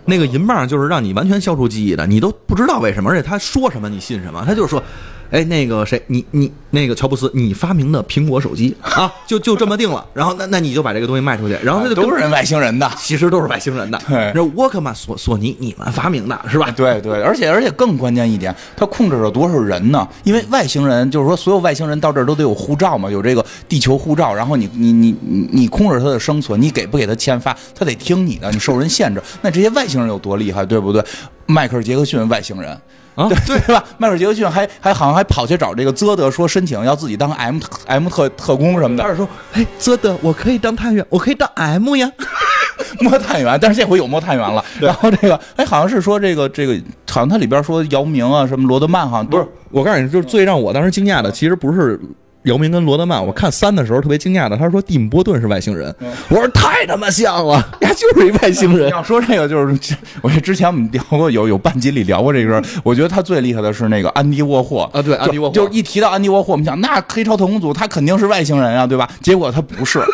那个银棒就是让你完全消除记忆的，你都不知道为什么，而且他说什么你信什么，他就是说。哎，那个谁，你你那个乔布斯，你发明的苹果手机啊，就就这么定了。然后那那你就把这个东西卖出去，然后他就都是人外星人的，其实都是外星人的。对，那沃克曼、索索尼，你们发明的是吧？对对，而且而且更关键一点，他控制着多少人呢？因为外星人就是说，所有外星人到这儿都得有护照嘛，有这个地球护照。然后你你你你你控制他的生存，你给不给他签发，他得听你的，你受人限制。那这些外星人有多厉害，对不对？迈克尔·杰克逊，外星人。啊，对对吧？迈克尔·杰克逊还还好像还跑去找这个泽德说申请要自己当 M M 特特工什么的。他说：“哎，泽德，我可以当探员，我可以当 M 呀，摸探员。但是这回有摸探员了。然后这个，哎，好像是说这个这个，好像他里边说姚明啊，什么罗德曼，好像不是。我告诉你，就是最让我当时惊讶的，其实不是。”姚明跟罗德曼，我看三的时候特别惊讶的，他说蒂姆·波顿是外星人，我说太他妈像了，他就是一外星人。要说这个，就是我之前我们聊过，有有半集里聊过这个，我觉得他最厉害的是那个安迪沃霍。啊，对，安迪沃霍，就是一提到安迪沃霍，我们想那黑超特工组他肯定是外星人啊，对吧？结果他不是。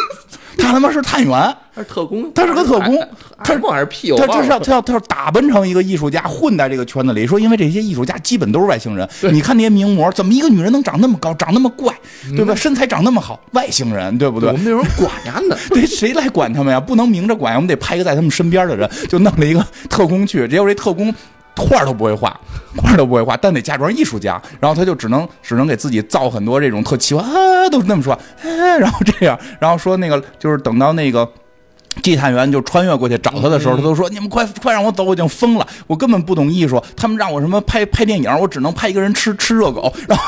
他他妈是探员，他是特工，他是个特工，他是还是屁？他这是要他要他要打扮成一个艺术家，混在这个圈子里。说因为这些艺术家基本都是外星人。你看那些名模，怎么一个女人能长那么高，长那么怪，对吧？身材长那么好，外星人，对不对？我们得有人管呀呢，对，谁来管他们呀？不能明着管，我们得派一个在他们身边的人，就弄了一个特工去。结果这特工。画都不会画，画都不会画，但得假装艺术家，然后他就只能只能给自己造很多这种特奇怪啊，都那么说，然后这样，然后说那个就是等到那个祭探员就穿越过去找他的时候，他都说你们快快让我走，我已经疯了，我根本不懂艺术，他们让我什么拍拍电影，我只能拍一个人吃吃热狗，然后。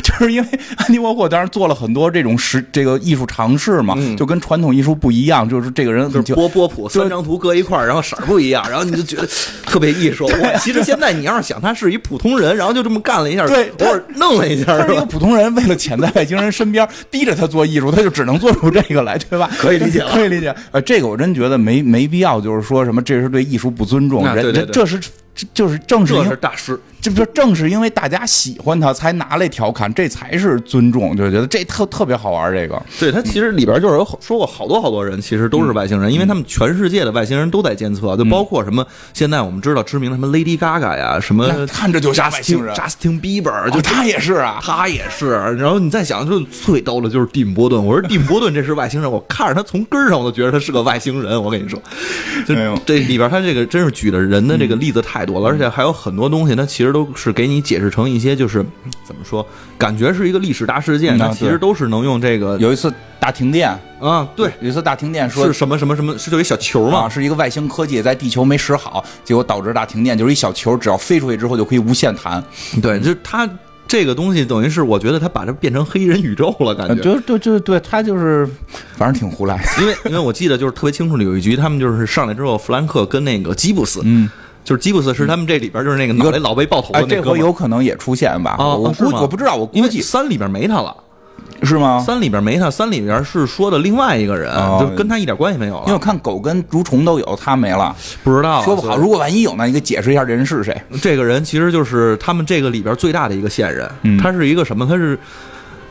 就是因为安迪沃霍当时做了很多这种实这个艺术尝试嘛，就跟传统艺术不一样，就是这个人就是波波普三张图搁一块儿，然后色儿不一样，然后你就觉得特别艺术。其实现在你要是想，他是一普通人，然后就这么干了一下，对，偶尔弄了一下，是一个普通人，为了潜在外星人身边，逼着他做艺术，他就只能做出这个来，对吧？可以理解，可以理解。呃，这个我真觉得没没必要，就是说什么这是对艺术不尊重，人这是。就是正是因为大师，这不正是因为大家喜欢他才拿来调侃，这才是尊重，就觉得这特特别好玩。这个，对他其实里边就是有说过好多好多人，其实都是外星人，因为他们全世界的外星人都在监测，就包括什么现在我们知道知名的什么 Lady Gaga 呀，什么看着就像外星人，Justin Bieber，就他也是啊，他也是。然后你再想，就最逗的就是蒂姆·波顿，我说蒂姆·波顿这是外星人，我看着他从根上我都觉得他是个外星人。我跟你说，就这里边他这个真是举的人的这个例子太多了，而且还有很。多东西，他其实都是给你解释成一些，就是怎么说，感觉是一个历史大事件，它其实都是能用这个。有一次大停电啊，对，有一次大停电，说是什么什么什么，是就一小球嘛，是一个外星科技在地球没使好，结果导致大停电，就是一小球，只要飞出去之后就可以无限弹。对，就它这个东西等于是，我觉得它把它变成黑人宇宙了，感觉。就就就对，它就是反正挺胡来。因为因为我记得就是特别清楚的有一局，他们就是上来之后，弗兰克跟那个吉布斯，嗯。就是吉布斯是他们这里边就是那个脑袋老被爆头的那个，这回有可能也出现吧？啊，我估我不知道，我估计三里边没他了，是吗？三里边没他，三里边是说的另外一个人，就跟他一点关系没有了。因为我看狗跟蠕虫都有，他没了，不知道说不好。如果万一有呢？你给解释一下这人是谁？这个人其实就是他们这个里边最大的一个线人，他是一个什么？他是。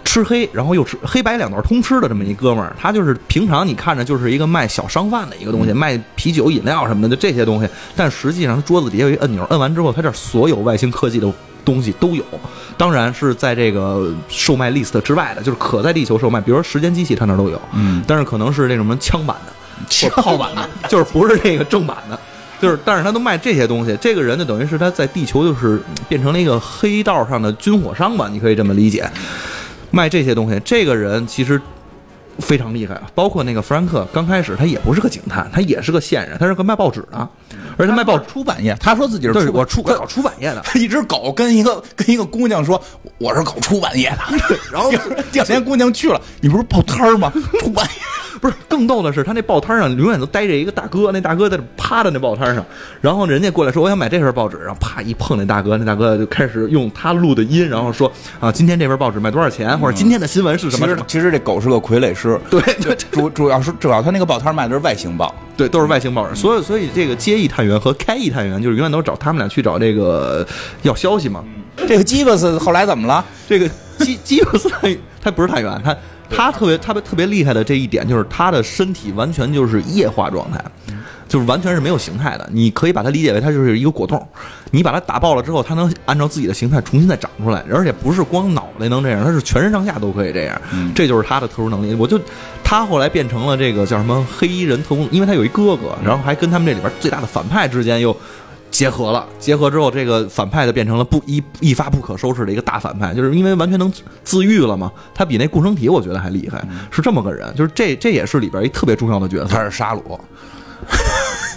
吃黑，然后又吃黑白两道通吃的这么一哥们儿，他就是平常你看着就是一个卖小商贩的一个东西，卖啤酒、饮料什么的，就这些东西。但实际上，他桌子底下有一按钮，摁完之后，他这所有外星科技的东西都有，当然是在这个售卖 list 之外的，就是可在地球售卖，比如说时间机器，他那都有，嗯，但是可能是那种什么枪版的。炮版的，就是不是这个正版的，就是，但是他都卖这些东西。这个人呢，等于是他在地球就是变成了一个黑道上的军火商吧，你可以这么理解，卖这些东西。这个人其实非常厉害，包括那个弗兰克，刚开始他也不是个警探，他也是个线人，他是个卖报纸的，而且卖报出版业。他说自己是出我出搞出版业的，一只狗跟一个跟一个姑娘说我是搞出版业的，然后 第二天姑娘去了，你不是报摊吗？出版业。不是，更逗的是，他那报摊上永远都待着一个大哥，那大哥在趴在那报摊上，然后人家过来说我想买这份报纸，然后啪一碰那大哥，那大哥就开始用他录的音，然后说啊，今天这份报纸卖多少钱，或者今天的新闻是什么？其实其实这狗是个傀儡师，对对，主主要是主要他那个报摊卖的是外星报，对，都是外星报纸，所以所以这个接一探员和开一探员就是永远都找他们俩去找这个要消息嘛。这个基布斯后来怎么了？这个基基布斯他不是探员，他。他特别特别特别厉害的这一点就是他的身体完全就是液化状态，就是完全是没有形态的。你可以把它理解为它就是一个果冻，你把它打爆了之后，它能按照自己的形态重新再长出来，而且不是光脑袋能这样，它是全身上下都可以这样。这就是它的特殊能力。我就他后来变成了这个叫什么黑衣人特工，因为他有一哥哥，然后还跟他们这里边最大的反派之间又。结合了，结合之后，这个反派就变成了不一一发不可收拾的一个大反派，就是因为完全能自愈了嘛。他比那共生体我觉得还厉害，是这么个人，就是这这也是里边一特别重要的角色。他是沙鲁。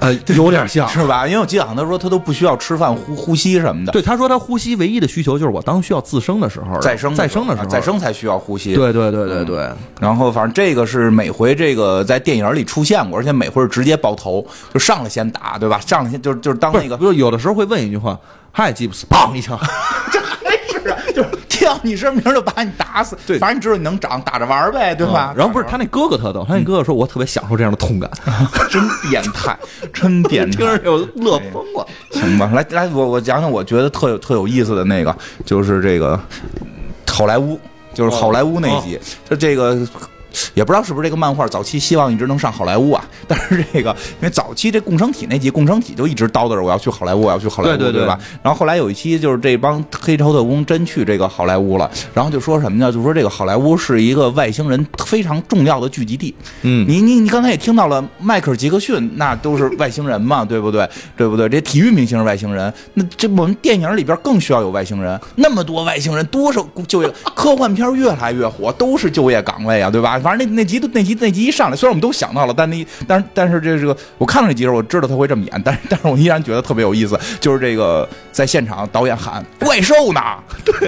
呃，有点像是吧？因为我记得好像他说他都不需要吃饭、呼呼吸什么的。对，他说他呼吸唯一的需求就是我当需要自生的时候，再生再生的时候，再生才需要呼吸。对对对对对。然后反正这个是每回这个在电影里出现过，而且每回是直接爆头，就上来先打，对吧？上来先就是就是当那个，不是有的时候会问一句话：“嗨，吉普斯，砰一枪。”就是 叫你声名就把你打死，对，反正你知道你能长，打着玩呗，对吧？然后不是他那哥哥特逗，他那哥哥说：“我特别享受这样的痛感，真变态，真变态，听着就乐疯了。”行吧，来来，我我讲讲我觉得特有特有意思的那个，就是这个好莱坞，就是好莱坞那集，他这个。也不知道是不是这个漫画早期希望一直能上好莱坞啊？但是这个因为早期这共生体那集，共生体就一直叨叨着我要去好莱坞，我要去好莱坞，对对吧？然后后来有一期就是这帮黑超特工真去这个好莱坞了，然后就说什么呢？就说这个好莱坞是一个外星人非常重要的聚集地。嗯，你你你刚才也听到了，迈克尔杰克逊那都是外星人嘛，对不对？对不对？这体育明星是外星人，那这我们电影里边更需要有外星人。那么多外星人，多少就业？科幻片越来越火，都是就业岗位啊，对吧？反正那那集都那集那集一上来，虽然我们都想到了，但那但是但是这这个我看了那集时候，我知道他会这么演，但是但是我依然觉得特别有意思。就是这个在现场导演喊怪兽呢，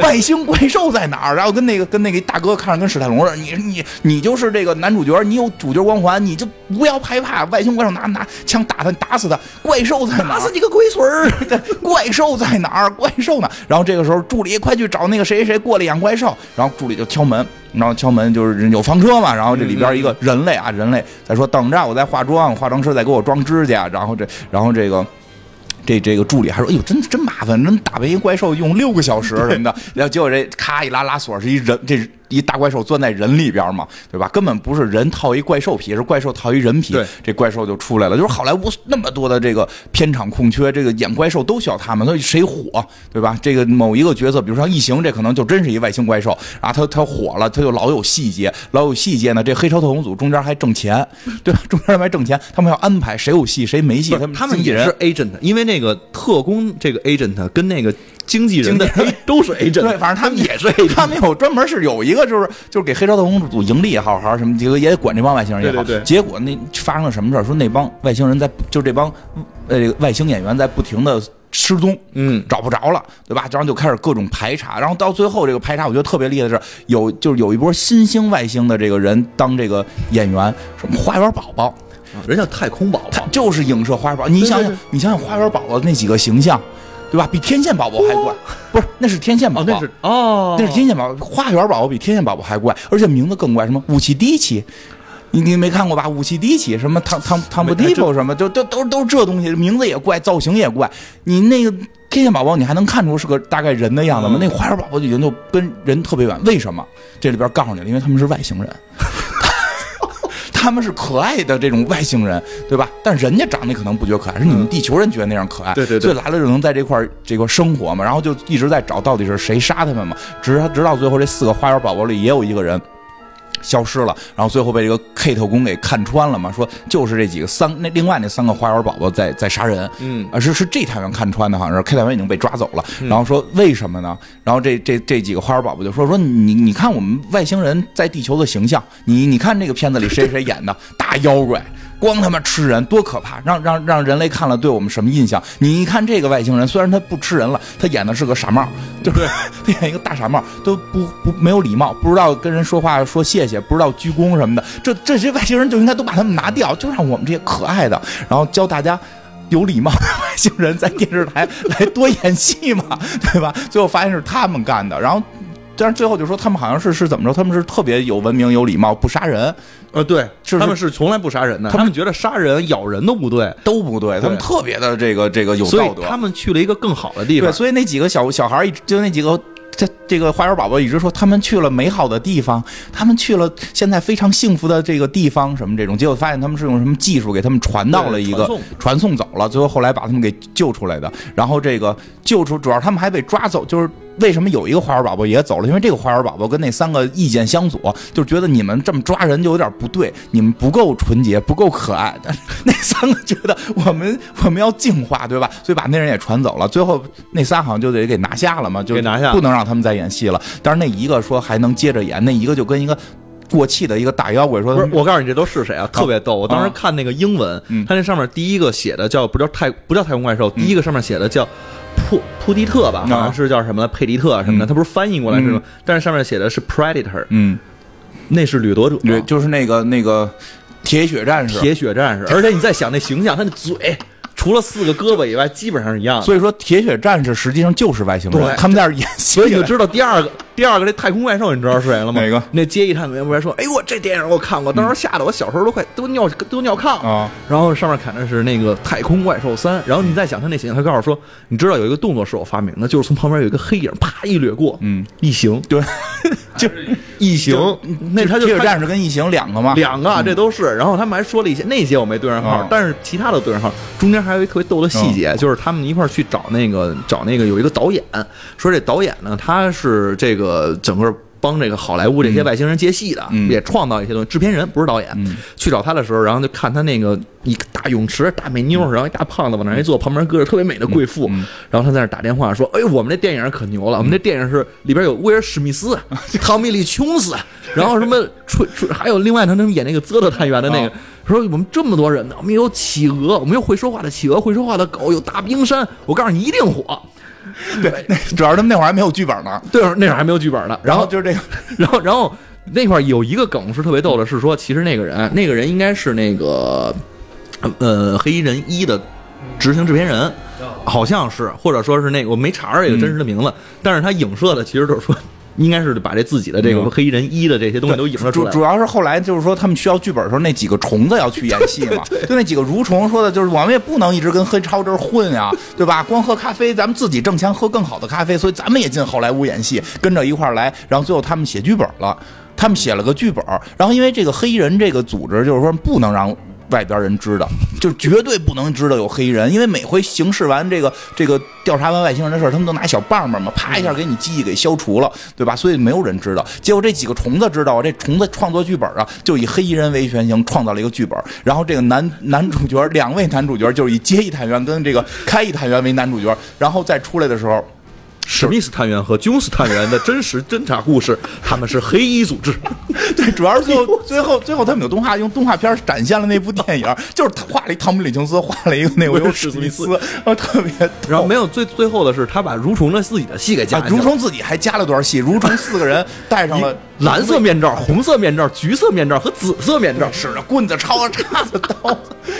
外星怪兽在哪儿？然后跟那个跟那个大哥看着跟史泰龙似的，你你你就是这个男主角，你有主角光环，你就不要害怕，外星怪兽拿拿枪打他，打死他，怪兽在哪？打死你个龟孙儿！怪兽在哪儿？怪兽呢？然后这个时候助理快去找那个谁谁谁过来养怪兽，然后助理就敲门。然后敲门就是有房车嘛，然后这里边一个人类啊，人类再说等着，我在化妆，化妆师在给我装指甲，然后这，然后这个，这这个助理还说，哎呦，真真麻烦，能打败一怪兽用六个小时什么的，然后结果这咔一拉拉锁是一人这。一大怪兽钻在人里边嘛，对吧？根本不是人套一怪兽皮，是怪兽套一人皮，这怪兽就出来了。就是好莱坞那么多的这个片场空缺，这个演怪兽都需要他们。所以谁火，对吧？这个某一个角色，比如说异形，这可能就真是一外星怪兽啊。他他火了，他就老有细节，老有细节呢。这黑超特工组中间还挣钱，对吧？中间还挣钱，他们要安排谁有戏谁没戏。他们他们也是 agent，因为那个特工这个 agent 跟那个。经纪人的都是 agent，对，反正他们也是 A，他们有专门是有一个，就是就是给黑超特工组盈利也好，还是什么，这个也得管这帮外星人也好。结果那发生了什么事儿？说那帮外星人在，就这帮呃外星演员在不停的失踪，嗯，找不着了，对吧？然后就开始各种排查，然后到最后这个排查，我觉得特别厉害的是，有就是有一波新兴外星的这个人当这个演员，什么花园宝宝，人家太空宝宝，就是影射花园宝宝。你想想，你想想花园宝宝那几个形象。对吧？比天线宝宝还怪，不是？那是天线宝宝，那是哦，那是天线宝宝。花园宝宝比天线宝宝还怪，而且名字更怪，什么武器低奇，你你没看过吧？武器低起，什么汤汤汤姆迪波什么，就都都都是这东西，名字也怪，造型也怪。你那个天线宝宝，你还能看出是个大概人的样子吗？那花园宝宝已经就跟人特别远。为什么？这里边告诉你了，因为他们是外星人。他们是可爱的这种外星人，对吧？但人家长得可能不觉得可爱，是你们地球人觉得那样可爱。对对对所以来了就能在这块儿这个生活嘛，然后就一直在找到底是谁杀他们嘛，直直到最后这四个花园宝宝里也有一个人。消失了，然后最后被这个 K 特工给看穿了嘛，说就是这几个三那另外那三个花园宝宝在在杀人，嗯啊是是这太阳看穿的，好像是 K 太阳已经被抓走了，然后说为什么呢？然后这这这几个花园宝宝就说说你你看我们外星人在地球的形象，你你看这个片子里谁谁演的大妖怪。光他妈吃人多可怕！让让让人类看了对我们什么印象？你一看这个外星人，虽然他不吃人了，他演的是个傻帽，就是 他演一个大傻帽，都不不没有礼貌，不知道跟人说话说谢谢，不知道鞠躬什么的。这这些外星人就应该都把他们拿掉，就让我们这些可爱的，然后教大家。有礼貌的外星人在电视台来多演戏嘛，对吧？最后发现是他们干的，然后，但是最后就说他们好像是是怎么着？他们是特别有文明、有礼貌，不杀人，呃，对，是他们是从来不杀人的，他们觉得杀人、咬人都不对，都不对，他们特别的这个这个有道德。他们去了一个更好的地方对，方。所以那几个小小孩就那几个。这这个花园宝宝一直说他们去了美好的地方，他们去了现在非常幸福的这个地方，什么这种，结果发现他们是用什么技术给他们传到了一个传送传送走了，最后后来把他们给救出来的。然后这个救出，主要他们还被抓走，就是为什么有一个花园宝宝也走了？因为这个花园宝宝跟那三个意见相左，就是觉得你们这么抓人就有点不对，你们不够纯洁，不够可爱。但是那三个觉得我们我们要净化，对吧？所以把那人也传走了。最后那仨好像就得给拿下了嘛，就给拿下不能让他们再演戏了。但是那一个说还能接着演，那一个就跟一个过气的一个大妖怪说不是，我告诉你，这都是谁啊？特别逗！我当时看那个英文，嗯他那上面第一个写的叫不叫太不叫太空怪兽，第一个上面写的叫扑扑迪特吧，好像是叫什么佩迪特什么的，嗯他不是翻译过来是吗嗯？但是上面写的是 Predator，嗯，那是掠夺者，对，就是那个那个铁血战士。铁血战士。而且你再想那形象，他那嘴除了四个胳膊以外，基本上是一样的。所以说，铁血战士实际上就是外星人，对他们在那演戏。所以你就知道第二个第二个这太空怪兽，你知道是谁了吗？哪个？那接一探委员不是说，哎呦，我这电影我看过，当时吓得我小时候都快都尿都尿炕啊。然后上面砍的是那个太空怪兽三，然后你再想他那形象，他告诉说，你知道有一个动作是我发明的，就是从旁边有一个黑影啪一掠过，嗯，异形，对，就异形，那他就铁血战士跟异形两个嘛，两个啊，这都是。然后他们还说了一些，那些我没对上号，嗯但是其他的对上号。中间还有一特别逗的细节，就是他们一块儿去找那个找那个有一个导演，说这导演呢，他是这个整个。帮这个好莱坞这些外星人接戏的，嗯也创造一些东西。制片人不是导演，嗯去找他的时候，然后就看他那个一个大泳池、大美妞，然后一大胖子往那儿一坐，旁边搁着特别美的贵妇，嗯然后他在那儿打电话说：“哎呦，我们这电影可牛了，我们这电影是里边有威尔史密斯、汤米利琼斯，然后什么吹吹，还有另外他他们演那个泽特探员的那个。”说我们这么多人呢，我们有企鹅，我们有会说话的企鹅，会说话的狗，有大冰山。我告诉你，一定火。对，那主要是他们那会儿还没有剧本呢，对，那会儿还没有剧本呢。然后就是这个，然后，然后那块儿有一个梗是特别逗的，是说其实那个人，那个人应该是那个呃黑衣人一的执行制片人，好像是，或者说是那个我没查着这个真实的名字，但是他影射的其实就是说。应该是把这自己的这个嗯黑衣人一的这些东西都引了出来。主主要是后来就是说他们需要剧本的时候，那几个虫子要去演戏嘛，就那几个蠕虫说的就是我们也不能一直跟黑超这儿混呀，对吧？光喝咖啡，咱们自己挣钱喝更好的咖啡，所以咱们也进好莱坞演戏，跟着一块儿来。然后最后他们写剧本了，他们写了个剧本，然后因为这个黑衣人这个组织就是说不能让。外边人知道，就绝对不能知道有黑衣人，因为每回行事完这个这个调查完外星人的事儿，他们都拿小棒棒嘛，啪一下给你记忆给消除了，对吧？所以没有人知道。结果这几个虫子知道，这虫子创作剧本啊，就以黑衣人为原型创造了一个剧本。然后这个男男主角，两位男主角就是以接一探员跟这个开一探员为男主角，然后再出来的时候。史密斯探员和琼斯探员的真实侦查故事，他们是黑衣组织。对，主要是最后最后最后他们有动画用动画片展现了那部电影，就是他画了一汤姆·李琼斯，画了一个那个史密斯，然后特别。然后没有最最后的是，他把蠕虫的自己的戏给加。蠕虫自己还加了段戏，蠕虫四个人带上了蓝色面罩、红色面罩、橘色面罩和紫色面罩，使着棍子、抄子、叉子、刀，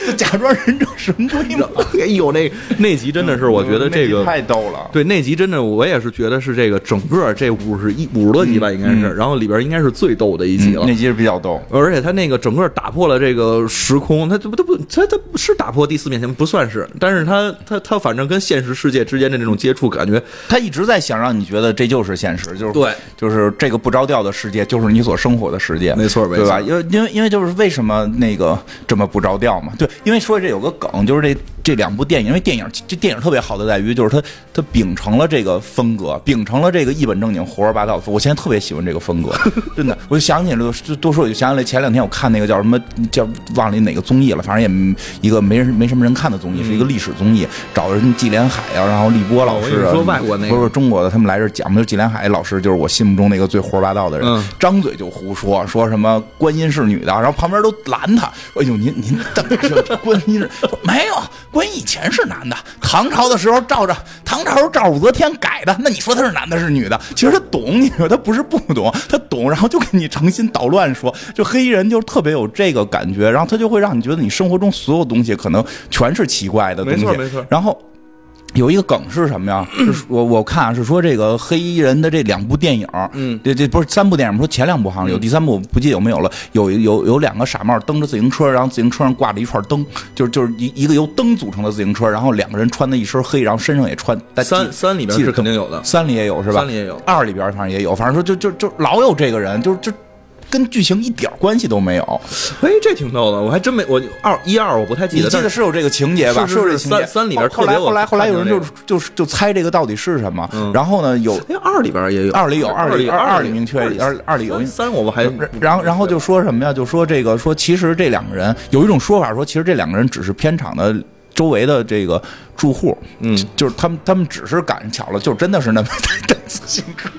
就假装忍者神龟嘛。哎呦，那那集真的是，我觉得这个太逗了。对，那集真的我也是觉得是这个整个这五十一五十多集吧，应该是，然后里边应该是最逗的一集了。那集是比较逗，而且他那个整个打破了这个时空，他这不他不他他是打破第四面墙，不算是，但是他他他反正跟现实世界之间的那种接触，感觉他一直在想让你觉得这就是现实，就是对，就是这个不着调的世世界就是你所生活的世界，没错，对吧？因为因为因为就是为什么那个这么不着调嘛？对，因为说这有个梗，就是这这两部电影，因为电影这电影特别好的在于，就是它它秉承了这个风格，秉承了这个一本正经胡说八道。我现在特别喜欢这个风格，真的，我就想起来就多说，我就想起来前两天我看那个叫什么叫忘了哪个综艺了，反正也一个没人没什么人看的综艺，是一个历史综艺，找人纪连海啊，然后立波老师，说外国那个不是中国的，他们来这讲嘛，就纪连海老师就是我心目中那个最胡说八道的人，张嘴就胡说，说什么观音是女的，然后旁边都拦他，哎呦您您怎么说观音是没有观音以前是男的，唐朝的时候照着唐朝照武则天改的，那你说他是男的是女的？其实他懂，你说他不是不懂，他懂，然后就给你诚心捣乱说，就黑衣人就特别有这个感觉，然后他就会让你觉得你生活中所有东西可能全是奇怪的东西，没错没错，然后。有一个梗是什么呀？是我我看啊，是说这个黑衣人的这两部电影，嗯，这这不是三部电影，说前两部好像有，第三部不记得有没有了。有有有两个傻帽蹬着自行车，然后自行车上挂着一串灯，就是就是一一个由灯组成的自行车，然后两个人穿的一身黑，然后身上也穿。三三里边是肯定有的，三里也有是吧？三里也有，二里边反正也有，反正说就就就老有这个人，就就。跟剧情一点关系都没有，哎，这挺逗的，我还真没我二一二我不太记得，记得是有这个情节吧？是有这情节。三三里边后来后来后来有人就就就猜这个到底是什么，然后呢有二里边也有，二里有二里二二里明确二二里有三我们还然后然后就说什么呀？就说这个说其实这两个人有一种说法说其实这两个人只是片场的。周围的这个住户，嗯，就是他们，他们只是赶巧了，就真的是那么 带自行车。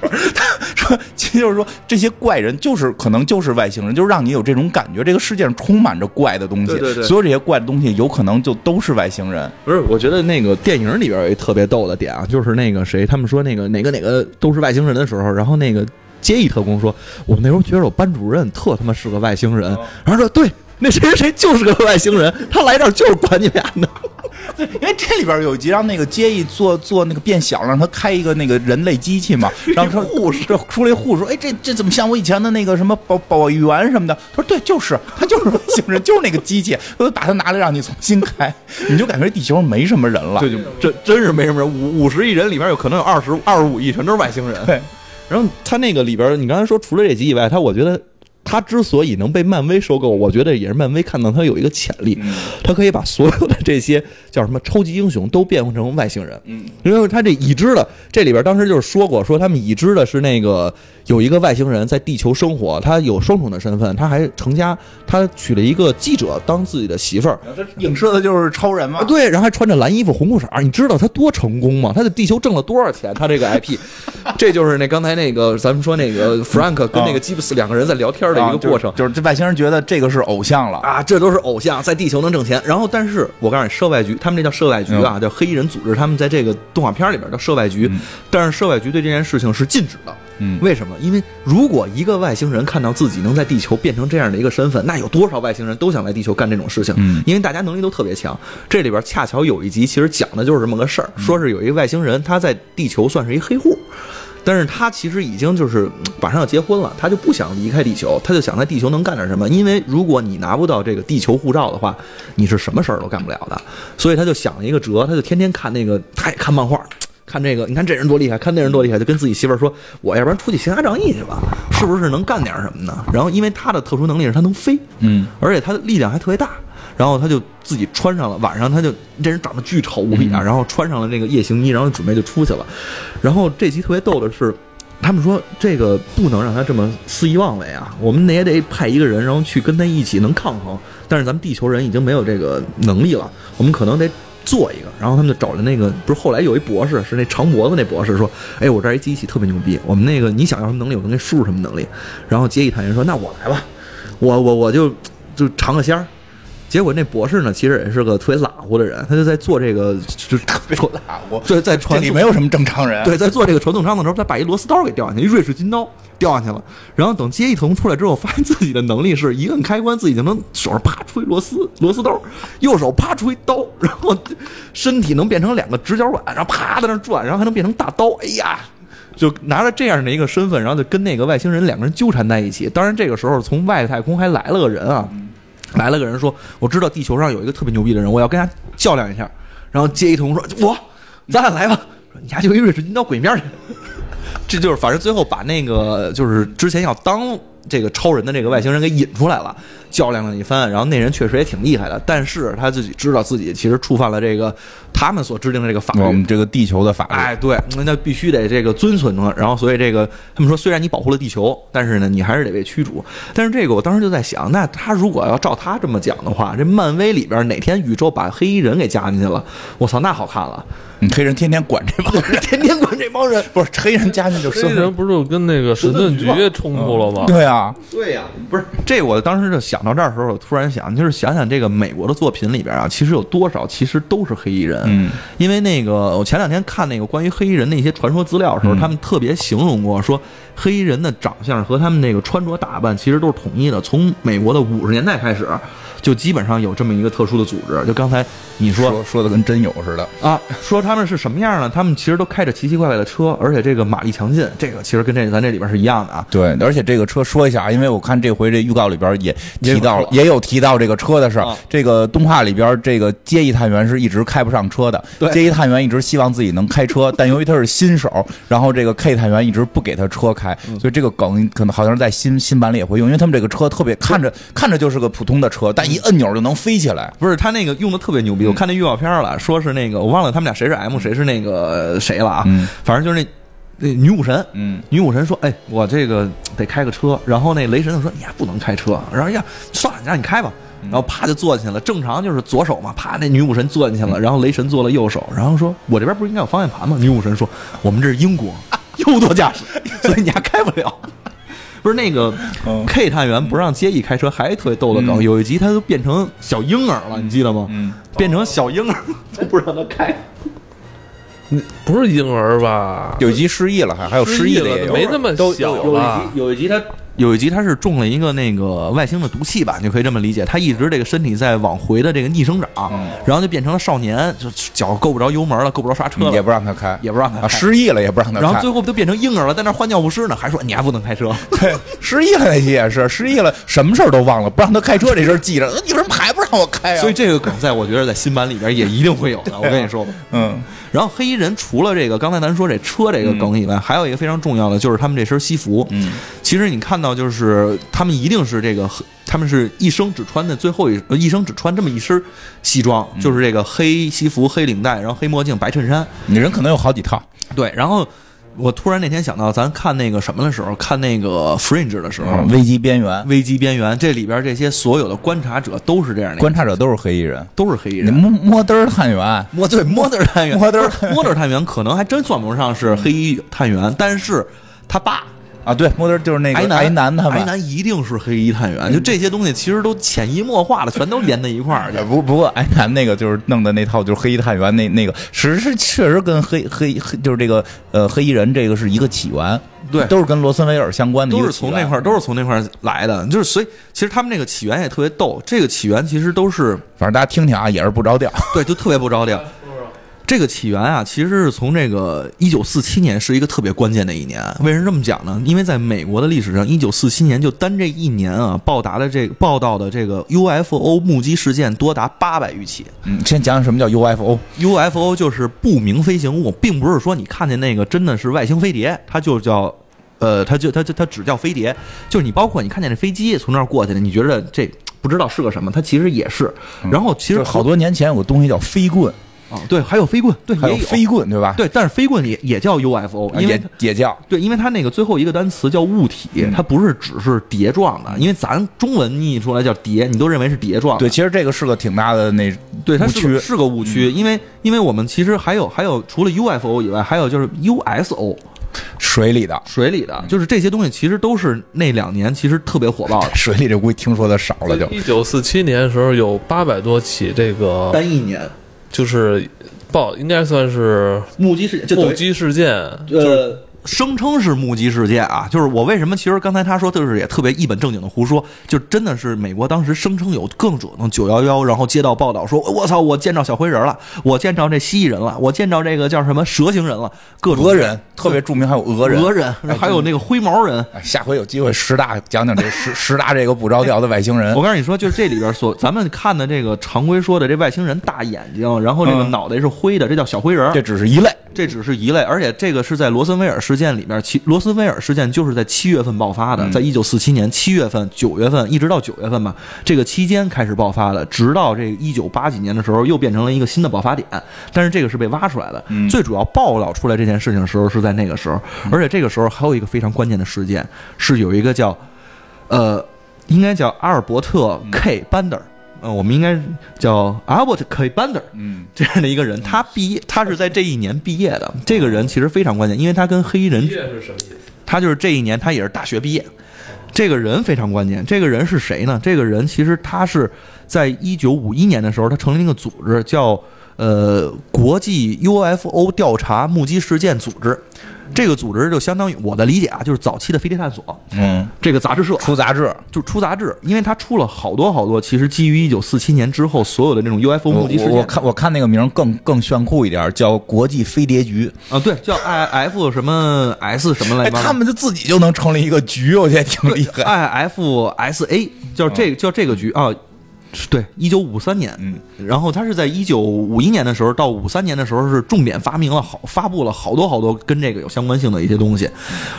说，其实就是说，这些怪人就是可能就是外星人，就是让你有这种感觉，这个世界上充满着怪的东西。对对对，所有这些怪的东西有可能就都是外星人。不是，我觉得那个电影里边有一特别逗的点啊，就是那个谁，他们说那个哪个哪个都是外星人的时候，然后那个接义特工说，我们那时候觉得我班主任特他妈是个外星人，然后说对。那谁谁谁就是个外星人，他来这儿就是管你俩的。对，因为这里边有一集让那个杰伊做做那个变小，让他开一个那个人类机器嘛。然后说护士出来，护士说：“哎，这这怎么像我以前的那个什么保保育员什么的？”他说：“对，就是他就是外星人，就是那个机器。”我把它拿来让你重新开，你就感觉地球上没什么人了。对，就真真是没什么人。五五十亿人里边有可能有二十二十五亿全都是外星人。对。然后他那个里边，你刚才说除了这集以外，他我觉得。他之所以能被漫威收购，我觉得也是漫威看到他有一个潜力，他可以把所有的这些叫什么超级英雄都变换成外星人。嗯，因为他这已知的这里边当时就是说过，说他们已知的是那个有一个外星人在地球生活，他有双重的身份，他还成家，他娶了一个记者当自己的媳妇儿。影射的就是超人嘛？对，然后还穿着蓝衣服红裤衩，你知道他多成功吗？他在地球挣了多少钱？他这个 IP，这就是那刚才那个咱们说那个 Frank 跟那个吉布斯两个人在聊天。的一个过程，就是这外星人觉得这个是偶像了啊，这都是偶像，在地球能挣钱。然后，但是我告诉你，涉外局，他们这叫涉外局啊，叫黑衣人组织，他们在这个动画片里边叫涉外局。但是涉外局对这件事情是禁止的。嗯，为什么？因为如果一个外星人看到自己能在地球变成这样的一个身份，那有多少外星人都想来地球干这种事情？嗯，因为大家能力都特别强。这里边恰巧有一集，其实讲的就是这么个事儿，说是有一个外星人，他在地球算是一黑户。但是他其实已经就是马上要结婚了，他就不想离开地球，他就想在地球能干点什么。因为如果你拿不到这个地球护照的话，你是什么事儿都干不了的。所以他就想了一个辙，他就天天看那个，他也看漫画，看这个，你看这人多厉害，看那人多厉害，就跟自己媳妇儿说：“我要不然出去行侠仗义去吧，是不是能干点什么呢？”然后因为他的特殊能力是他能飞，嗯，而且他的力量还特别大。然后他就自己穿上了，晚上他就这人长得巨丑无比啊，然后穿上了那个夜行衣，然后准备就出去了。然后这集特别逗的是，他们说这个不能让他这么肆意妄为啊，我们也得派一个人，然后去跟他一起能抗衡。但是咱们地球人已经没有这个能力了，我们可能得做一个。然后他们就找了那个，不是后来有一博士，是那长脖子那博士说：“哎，我这儿一机器特别牛逼，我们那个你想要什么能力，我能给你输入什么能力。”然后接一谈人说：“那我来吧，我我我就就尝个鲜儿。”结果那博士呢，其实也是个特别懒乎的人，他就在做这个，就特别懒乎。对，在船里没有什么正常人。对，在做这个传送舱的时候，他把一螺丝刀给掉下去，一瑞士军刀掉下去了。然后等接一层出来之后，发现自己的能力是一摁开关，自己就能手上啪出一螺丝螺丝刀，右手啪出一刀，然后身体能变成两个直角管，然后啪在那转，然后还能变成大刀。哎呀，就拿着这样的一个身份，然后就跟那个外星人两个人纠缠在一起。当然，这个时候从外太空还来了个人啊。来了个人说：“我知道地球上有一个特别牛逼的人，我要跟他较量一下。”然后接一通说：“我，咱俩来吧。”说：“你家就一瑞士金刀滚一边去。”这就是反正最后把那个就是之前要当这个超人的这个外星人给引出来了，较量了一番，然后那人确实也挺厉害的，但是他自己知道自己其实触犯了这个他们所制定的这个法律，我们这个地球的法律，哎，对，那那必须得这个遵循着。然后，所以这个他们说，虽然你保护了地球，但是呢，你还是得被驱逐。但是这个，我当时就在想，那他如果要照他这么讲的话，这漫威里边哪天宇宙把黑衣人给加进去了，我操，那好看了。嗯黑人天天管这帮人，天天管这帮人，不是黑人加进就黑生人不是就跟那个神盾局冲突了吗？对啊，对呀、不是这，我当时就想到这儿的时候，我突然想，就是想想这个美国的作品里边啊，其实有多少其实都是黑衣人。嗯，因为那个我前两天看那个关于黑衣人的一些传说资料的时候，嗯他们特别形容过说，黑衣人的长相和他们那个穿着打扮其实都是统一的。从美国的五十年代开始，就基本上有这么一个特殊的组织。就刚才你说说说的跟真有似的，啊，说他们是什么样呢？他们其实都开着奇奇怪怪的车，而且这个马力强劲，这个其实跟这咱这里边是一样的啊。对，而且这个车说一下啊，因为我看这回这预告里边也提到了，也有提到这个车的事儿啊。这个动画里边，这个街一探员是一直开不上车的。对街一探员一直希望自己能开车，但由于他是新手，然后这个 K 探员一直不给他车开，嗯所以这个梗可能好像是在新新版里也会用，因为他们这个车特别看着看着就是个普通的车，但一摁钮就能飞起来。不是他那个用的特别牛逼，我看那预告片了，说是那个我忘了他们俩谁是 M 谁是那个谁了啊，嗯反正就是那那女武神，嗯，女武神说：“哎，我这个得开个车。”然后那雷神就说：“你还不能开车。”然后呀，算了，你让你开吧。然后啪就坐进去了，正常就是左手嘛，啪那女武神坐进去了，然后雷神坐了右手，然后说：“我这边不是应该有方向盘吗？”女武神说：“我们这是英国，右舵驾驶，所以你还开不了。”不是那个嗯 K 探员不让接一开车，还特别逗的梗。嗯有一集他都变成小婴儿了，你记得吗？嗯，变成小婴儿 都不让他开。不是婴儿吧？有一集失忆了，还还有失忆的也有，没那么小有一？集有一集他有一集他是中了一个那个外星的毒气吧，你就可以这么理解。他一直这个身体在往回的这个逆生长，嗯然后就变成了少年，就脚够不着油门了，够不着刹车了，也不让他开，啊，也不让他开。失忆了也不让他开，然后最后就变成婴儿了，在那换尿不湿呢，还说你还不能开车。对，失忆了那集也是失忆了，什么事儿都忘了，不让他开车这事儿记着，你为什么还不让我开啊？所以这个梗在我觉得在新版里边也一定会有的，我跟你说吧。嗯，然后黑衣人除了这个刚才咱说这车这个梗以外，还有一个非常重要的就是他们这身西服。嗯，其实你看到就是他们一定是这个，他们是一生只穿的最后一呃一生只穿这么一身西装，就是这个黑西服、黑领带，然后黑墨镜、白衬衫。你人可能有好几套，对，然后我突然那天想到，咱看那个什么的时候，看那个 Fringe 的时候，危机边缘，危机边缘这里边这些所有的观察者都是这样的，观察者都是黑衣人，都是黑衣人。摸摸登探员，摸对摸登探员，摸德儿不是摸德儿探员可能还真算不上是黑衣探员，但是他爸啊，对，摸嘚儿就是那个癌男癌男他癌们。男一定是黑衣探员，就这些东西其实都潜移默化的，全都连在一块儿。不不过，埃南那个就是弄的那套，就是黑衣探员那那个，实是确实跟黑黑黑就是这个呃黑衣人这个是一个起源，对都是跟罗森威尔相关的都是从那块儿，都是从那块儿来的，就是所以其实他们这个起源也特别逗。这个起源其实都是反正大家听听啊，也是不着调。对，就特别不着调。这个起源啊，其实是从这个一九四七年是一个特别关键的一年。为什么这么讲呢？因为在美国的历史上，一九四七年就单这一年啊，报答的这个报道的这个 UFO 目击事件多达八百余起。嗯，先讲讲什么叫 UFO。UFO 就是不明飞行物，并不是说你看见那个真的是外星飞碟，它就叫。呃，它就它就它只叫飞碟，就是你包括你看见这飞机从那儿过去的，你觉得这不知道是个什么，它其实也是。然后其实就是好多年前有个东西叫飞棍，啊，对，还有飞棍，对，还有飞棍，对吧？对，但是飞棍也也叫 UFO，啊，因为也也叫对，因为它那个最后一个单词叫物体，它不是只是碟状的，因为咱中文译出来叫碟，你都认为是碟状。对，其实这个是个挺大的那对，它。是个是个误区，因为因为我们其实还有还有除了 UFO 以外，还有就是 USO 水里的，水里的，就是这些东西其实都是那两年其实特别火爆的，水里这估计听说的少了就。一九四七年的时候有八百多起这个，单一年就是报应该算是目击事件，目击事件，呃，声称是目击事件啊，就是我为什么其实刚才他说就是也特别一本正经的胡说，就真的是美国当时声称有各种的九幺幺，然后接到报道说，我操，我见着小灰人了，我见着这蜥蜴人了，我见着这个叫什么蛇形人了，各种俄人特别著名，还有俄人。俄人，还有那个灰毛人。哎下回有机会十大讲讲这十十大这个不着调的外星人我。告诉你说，就是这里边所咱们看的这个常规说的这外星人大眼睛，然后这个嗯脑袋是灰的，这叫小灰人。这只是一类，这只是一类，而且这个是在罗森威尔事件里面，其罗斯威尔事件就是在七月份爆发的，在一九四七年七月份、九月份一直到九月份吧，这个期间开始爆发的，直到这一九八几年的时候又变成了一个新的爆发点，但是这个是被挖出来的，最主要爆料出来这件事情的时候是在那个时候，而且这个时候还有一个非常关键的事件，是有一个叫，呃，应该叫阿尔伯特 K 班德尔。呃，我们应该叫 Albert K. Bander，嗯，这样的一个人，他毕业，他是在这一年毕业的。这个人其实非常关键，因为他跟黑衣人？他就是这一年他也是大学毕业。这个人非常关键，这个人是谁呢？这个人其实他是在一九五一年的时候，他成立一个组织，叫呃国际 UFO 调查目击事件组织。这个组织就相当于我的理解啊，就是早期的飞碟探索，嗯，这个杂志社出杂志，就出杂志，因为它出了好多好多，其实基于一九四七年之后所有的那种 UFO 目击事件。我看我看那个名更更炫酷一点，叫国际飞碟局啊，对，叫 IF 什么 S 什么来着？他们就自己就能成立一个局，我觉得挺厉害。IFSA 叫这叫这个局啊。对，一九五三年，嗯，然后他是在一九五一年的时候到五三年的时候是重点发明了好发布了好多好多跟这个有相关性的一些东西，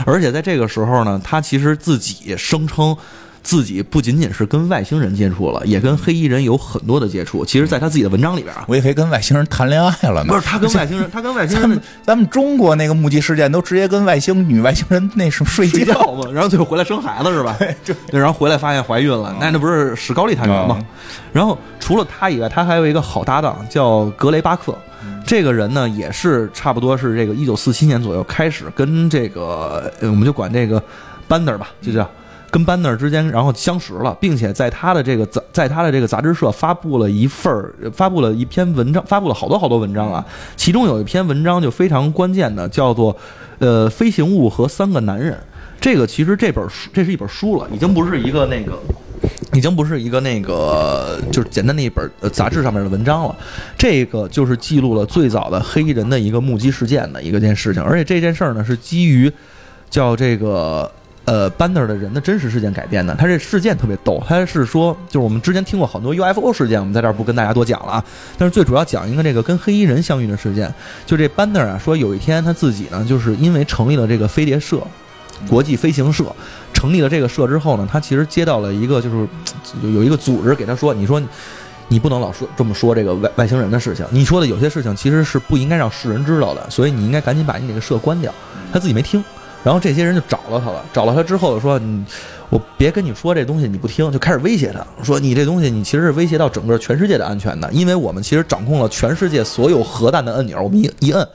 而且在这个时候呢，他其实自己声称。自己不仅仅是跟外星人接触了，也跟黑衣人有很多的接触。其实，在他自己的文章里边啊，我以为跟外星人谈恋爱了呢。不是他跟外星人，他跟外星人，咱们咱们中国那个目击事件都直接跟外星女外星人那什么睡觉嘛，然后最后回来生孩子是吧？对，然后回来发现怀孕了，那那不是史高利探员吗？然后除了他以外，他还有一个好搭档叫格雷巴克，这个人呢也是差不多是这个一九四七年左右开始跟这个，我们就管这个班德吧，就叫。跟班纳之间，然后相识了，并且在他的这个杂，在他的这个杂志社发布了一份儿，发布了一篇文章，发布了好多好多文章啊。其中有一篇文章就非常关键的，叫做《呃飞行物和三个男人》。这个其实这本书，这是一本书了，已经不是一个那个，已经不是一个那个，就是简单的一本杂志上面的文章了。这个就是记录了最早的黑衣人的一个目击事件的一个件事情，而且这件事儿呢是基于叫这个。呃，班纳的人的真实事件改编的，他这事件特别逗，他是说，就是我们之前听过很多 UFO 事件，我们在这儿不跟大家多讲了啊。但是最主要讲一个这个跟黑衣人相遇的事件，就这班纳啊，说有一天他自己呢，就是因为成立了这个飞碟社，国际飞行社，成立了这个社之后呢，他其实接到了一个就是有一个组织给他说，你说你不能老说这么说这个外外星人的事情，你说的有些事情其实是不应该让世人知道的，所以你应该赶紧把你那个社关掉。他自己没听。然后这些人就找到他了，找到他之后说：“你，我别跟你说这东西，你不听，就开始威胁他，说你这东西你其实是威胁到整个全世界的安全的，因为我们其实掌控了全世界所有核弹的按钮，我们一一摁，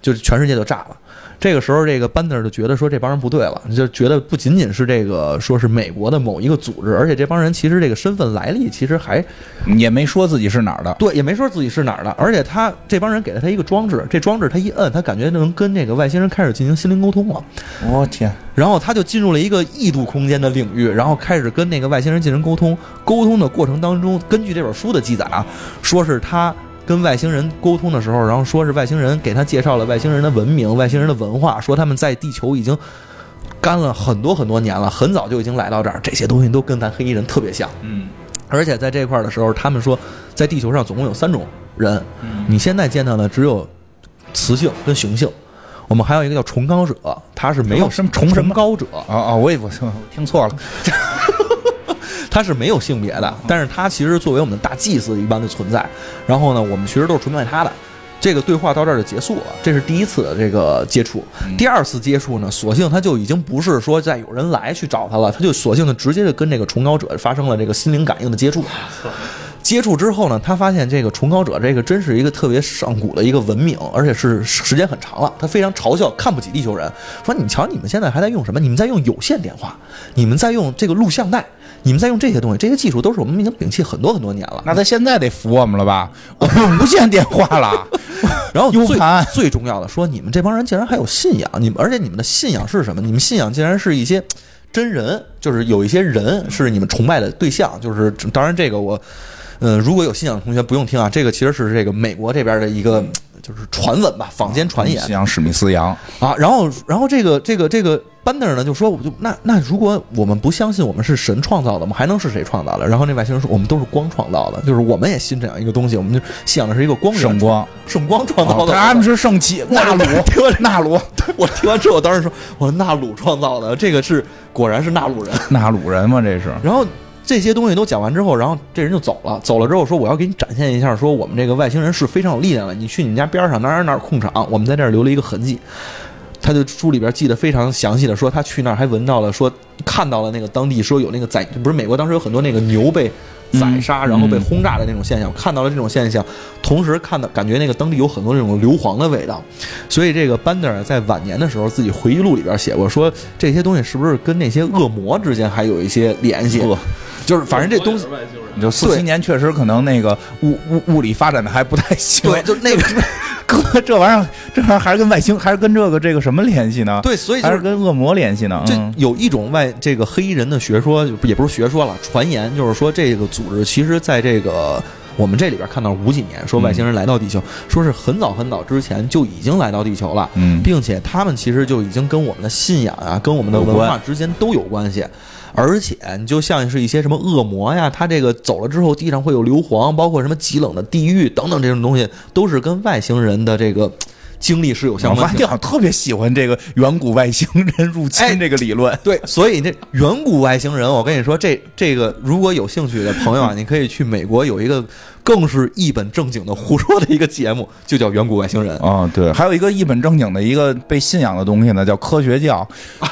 就是全世界就炸了。”这个时候，这个班德就觉得说这帮人不对了，就觉得不仅仅是这个说是美国的某一个组织，而且这帮人其实这个身份来历其实还也没说自己是哪儿的，对，也没说自己是哪儿的。而且他这帮人给了他一个装置，这装置他一摁，他感觉能跟这个外星人开始进行心灵沟通了。我天！然后他就进入了一个异度空间的领域，然后开始跟那个外星人进行沟通。沟通的过程当中，根据这本书的记载啊，说是他。跟外星人沟通的时候，然后说是外星人给他介绍了外星人的文明、外星人的文化，说他们在地球已经干了很多很多年了，很早就已经来到这儿，这些东西都跟咱黑衣人特别像。嗯，而且在这块儿的时候，他们说在地球上总共有三种人，你现在见到的只有雌性跟雄性，我们还有一个叫崇高者，他是没有什么？崇什么高者。啊啊，我也不我听错了。他是没有性别的，但是他其实作为我们的大祭司一般的存在。然后呢，我们其实都是崇拜他的。这个对话到这儿就结束了，这是第一次的这个接触。第二次接触呢，索性他就已经不是说再有人来去找他了，他就索性的直接就跟这个崇高者发生了这个心灵感应的接触。接触之后呢，他发现这个崇高者这个真是一个特别上古的一个文明，而且是时间很长了。他非常嘲笑、看不起地球人，说：“你瞧，你们现在还在用什么？你们在用有线电话，你们在用这个录像带。”你们在用这些东西，这些技术都是我们已经摒弃很多很多年了。那他现在得服我们了吧？我们用无线电话了，然后最最重要的说，你们这帮人竟然还有信仰，你们而且你们的信仰是什么？你们信仰竟然是一些真人，就是有一些人是你们崇拜的对象。就是当然这个我。呃，如果有信仰的同学不用听啊，这个其实是这个美国这边的一个就是传闻吧，坊间传言信仰史密斯羊啊。然后，然后这个这个这个班德尔呢就说，我就那那如果我们不相信我们是神创造的，我们还能是谁创造的？然后那外星人说，我们都是光创造的，就是我们也信这样一个东西，我们就信仰的是一个光圣光，圣光创造的。他们是圣气，纳鲁，听完纳鲁，我听完之后，我当时说，我说纳鲁创造的，这个是果然是纳鲁人，纳鲁人嘛，这是。然后。这些东西都讲完之后，然后这人就走了。走了之后说：“我要给你展现一下，说我们这个外星人是非常有力量的。你去你们家边上哪哪哪控场，我们在这儿留了一个痕迹。”他就书里边记得非常详细的说，他去那儿还闻到了，说看到了那个当地说有那个宰，不是美国当时有很多那个牛被宰杀然后被轰炸的那种现象，看到了这种现象，同时看到感觉那个当地有很多那种硫磺的味道。所以这个班德尔在晚年的时候自己回忆录里边写过，说这些东西是不是跟那些恶魔之间还有一些联系？就是反正这东西，就四七年确实可能那个物物物理发展的还不太行。对，就那个 哥，这玩意儿这玩意儿还是跟外星，还是跟这个这个什么联系呢？对，所以还是跟恶魔联系呢。这有一种外这个黑衣人的学说，也不是学说了，传言就是说这个组织其实在这个我们这里边看到五几年说外星人来到地球，说是很早很早之前就已经来到地球了，嗯，并且他们其实就已经跟我们的信仰啊，跟我们的文化之间都有关系。而且你就像是一些什么恶魔呀，他这个走了之后地上会有硫磺，包括什么极冷的地狱等等这种东西，都是跟外星人的这个经历是有相关。我好像特别喜欢这个远古外星人入侵这个理论。对，所以这远古外星人，我跟你说，这这个如果有兴趣的朋友啊，你可以去美国有一个更是一本正经的胡说的一个节目，就叫《远古外星人》啊。对，还有一个一本正经的一个被信仰的东西呢，叫科学教。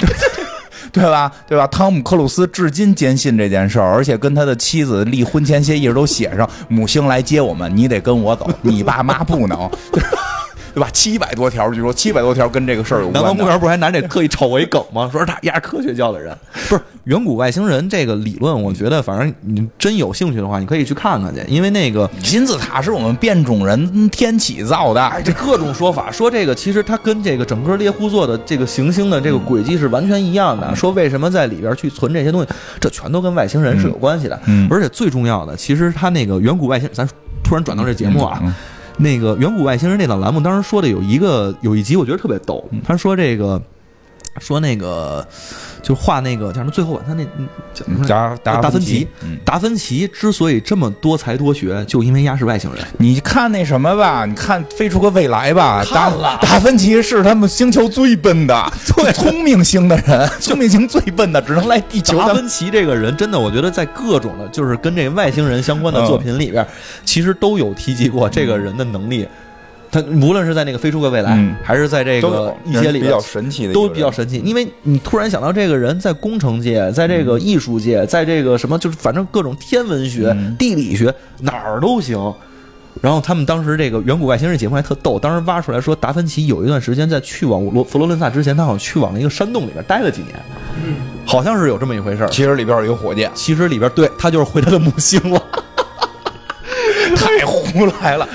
对吧？对吧？汤姆·克鲁斯至今坚信这件事儿，而且跟他的妻子立婚前协议都写上：母星来接我们，你得跟我走，你爸妈不能。对吧？七百多条，据说七百多条跟这个事儿有关。南方公园不是还拿这特意炒为梗吗？说是他压科学教的人，不是远古外星人这个理论。我觉得，反正你真有兴趣的话，你可以去看看去。因为那个金字塔是我们变种人天启造的，这各种说法说这个其实它跟这个整个猎户座的这个行星的这个轨迹是完全一样的。说为什么在里边去存这些东西，这全都跟外星人是有关系的。而且最重要的，其实他那个远古外星，咱突然转到这节目啊。那个远古外星人那档栏目当时说的有一个有一集我觉得特别逗，他说这个说那个。就画那个叫什么？最后晚餐那达达达芬奇，达芬奇之所以这么多才多学，就因为他是外星人。你看那什么吧，你看《飞出个未来》吧，看了。达芬奇是他们星球最笨的，最聪明星的人，聪明星最笨的，只能来地球。达芬奇这个人真的，我觉得在各种的，就是跟这外星人相关的作品里边，其实都有提及过这个人的能力。他无论是在那个飞出个未来，还是在这个一些里比较神奇的，都比较神奇。因为你突然想到这个人在工程界，在这个艺术界，在这个什么，就是反正各种天文学、地理学哪儿都行。然后他们当时这个远古外星人节目还特逗，当时挖出来说，达芬奇有一段时间在去往罗佛罗伦萨之前，他好像去往了一个山洞里边待了几年，好像是有这么一回事其实里边有一个火箭，其实里边对他就是回他的母星了。太胡来了！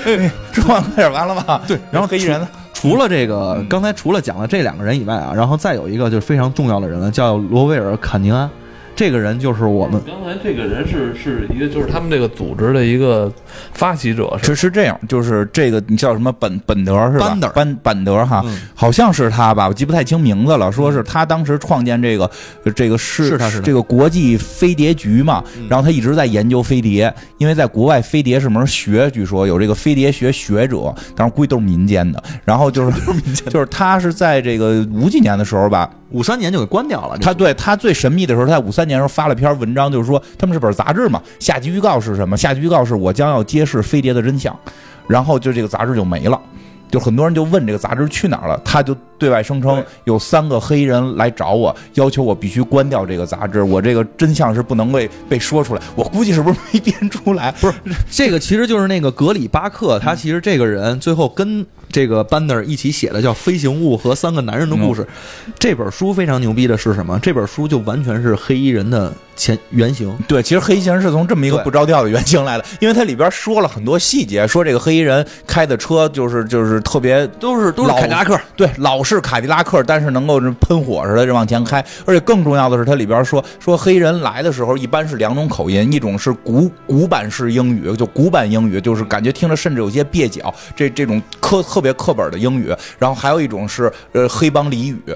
说完快点完了吧？对，然后黑衣人呢？除了这个，刚才除了讲了这两个人以外啊，然后再有一个就是非常重要的人了，叫罗威尔·坎宁安。这个人就是我们刚才这个人是是一个就是他们这个组织的一个发起者，是是这样，就是这个你叫什么本本德是吧？班德班班德哈，好像是他吧，我记不太清名字了。说是他当时创建这个这个是是他是这个国际飞碟局嘛，然后他一直在研究飞碟，因为在国外飞碟是门学，据说有这个飞碟学学者，当然估计都是民间的。然后就是就是他是在这个五几年的时候吧。五三年就给关掉了。他对他最神秘的时候，他在五三年时候发了篇文章，就是说他们是本杂志嘛。下集预告是什么？下集预告是我将要揭示飞碟的真相，然后就这个杂志就没了。就很多人就问这个杂志去哪儿了，他就对外声称有三个黑衣人来找我，要求我必须关掉这个杂志，我这个真相是不能被被说出来。我估计是不是没编出来？不是，这个其实就是那个格里巴克，他其实这个人最后跟这个班德尔一起写的叫《飞行物和三个男人的故事》。这本书非常牛逼的是什么？这本书就完全是黑衣人的。前原型。对，其实黑衣人是从这么一个不着调的原型来的，因为它里边说了很多细节，说这个黑衣人开的车就是就是特别都是都是凯迪拉克，对，老式凯迪拉克，但是能够喷火似的这往前开，而且更重要的是，它里边说说黑衣人来的时候一般是两种口音，一种是古古板式英语，就古板英语，就是感觉听着甚至有些蹩脚，这这种科特别课本的英语，然后还有一种是呃黑帮俚语。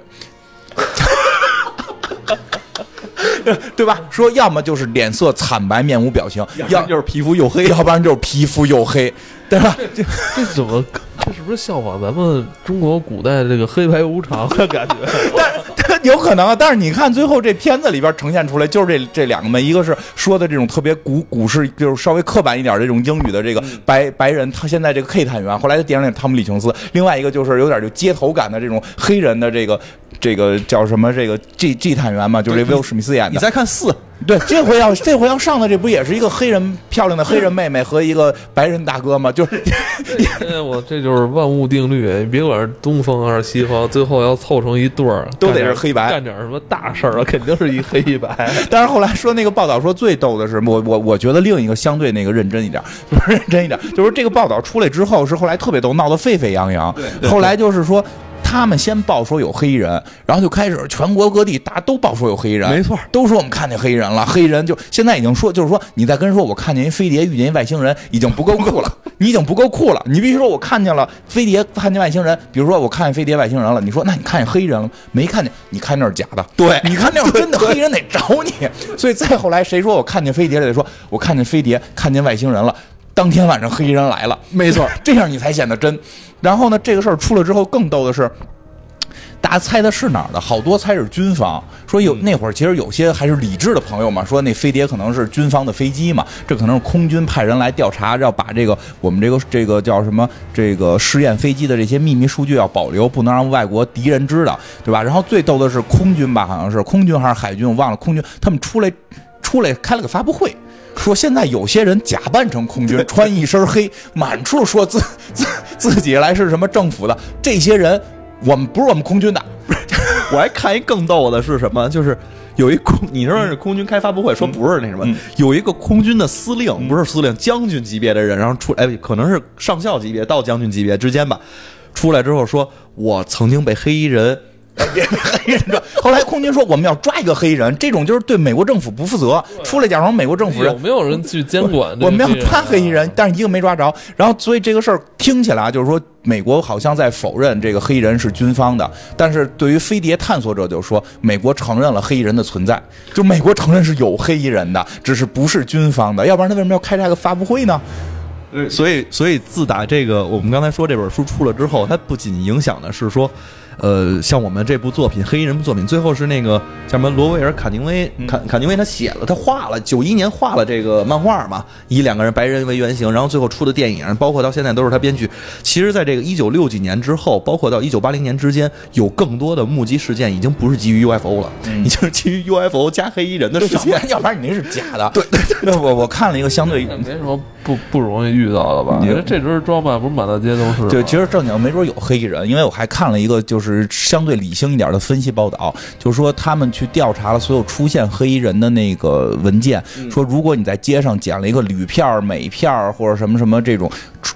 对吧？说要么就是脸色惨白，面无表情；要就是皮肤黝黑；要不然就是皮肤黝黑，对吧？这这怎么？这是不是效仿咱们中国古代这个黑白无常的感觉？但有可能啊。但是你看最后这片子里边呈现出来，就是这这两个门，一个是说的这种特别古古式，就是稍微刻板一点这种英语的这个白白人，他现在这个 K 探员，后来的电影里汤姆李琼斯；另外一个就是有点就街头感的这种黑人的这个这个叫什么这个 G G 探员嘛，就是这威尔史密斯演的。你再看四。对，这回要这回要上的这不也是一个黑人漂亮的黑人妹妹和一个白人大哥吗？就是，我这就是万物定律，你别管是东方还是西方，最后要凑成一对儿，都得是黑白，干点什么大事儿啊，肯定是一黑一白。但是后来说那个报道说最逗的是，我我我觉得另一个相对那个认真一点，就是认真一点，就是这个报道出来之后，是后来特别逗，闹得沸沸扬扬。后来就是说。他们先报说有黑衣人，然后就开始全国各地大家都报说有黑衣人，没错，都说我们看见黑衣人了。黑衣人就现在已经说，就是说你再跟人说我看见一飞碟遇见一外星人，已经不够酷了，你已经不够酷了。你必须说我看见了飞碟，看见外星人。比如说我看见飞碟外星人了，你说那你看见黑衣人了没看见？你看那是假的。对，你看那是真的，黑衣人得找你。所以再后来谁说我看见飞碟了，得说我看见飞碟，看见外星人了。当天晚上黑衣人来了，没错，这样你才显得真。然后呢，这个事儿出了之后，更逗的是。大家猜的是哪儿的？好多猜是军方。说有那会儿，其实有些还是理智的朋友嘛，说那飞碟可能是军方的飞机嘛，这可能是空军派人来调查，要把这个我们这个这个叫什么这个试验飞机的这些秘密数据要保留，不能让外国敌人知道，对吧？然后最逗的是空军吧，好像是空军还是海军，我忘了。空军他们出来出来开了个发布会，说现在有些人假扮成空军，穿一身黑，满处说自自自己来是什么政府的，这些人。我们不是我们空军的，我还看一更逗的是什么？就是有一空，你说是空军开发布会，说不是那什么，有一个空军的司令，不是司令，将军级别的人，然后出，哎，可能是上校级别到将军级别之间吧，出来之后说，我曾经被黑衣人。别黑人，后来空军说我们要抓一个黑人，这种就是对美国政府不负责。出来假装美国政府人，有没有人去监管？我们要抓黑衣人，但是一个没抓着。然后，所以这个事儿听起来就是说，美国好像在否认这个黑衣人是军方的。但是对于飞碟探索者，就说美国承认了黑衣人的存在，就美国承认是有黑衣人的，只是不是军方的。要不然他为什么要开这个发布会呢？所以，所以自打这个我们刚才说这本书出了之后，它不仅影响的是说。呃，像我们这部作品《黑衣人》作品，最后是那个叫什么罗威尔·卡宁威，卡卡宁威他写了，他画了九一年画了这个漫画嘛，以两个人白人为原型，然后最后出的电影，包括到现在都是他编剧。其实，在这个一九六几年之后，包括到一九八零年之间，有更多的目击事件已经不是基于 UFO 了，已经是基于 UFO 加黑衣人的事件。要不然你那是假的。对对对，我我看了一个相对没什么不不容易遇到的吧？你说这身装扮不是满大街都是？对，其实正经没准有黑衣人，因为我还看了一个就是相对。理性一点的分析报道，就是说他们去调查了所有出现黑衣人的那个文件，说如果你在街上捡了一个铝片、镁片或者什么什么这种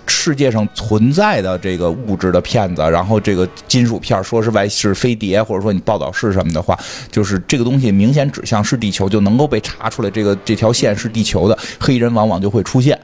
世界上存在的这个物质的片子，然后这个金属片说是外是飞碟，或者说你报道是什么的话，就是这个东西明显指向是地球，就能够被查出来这个这条线是地球的，黑衣人往往就会出现。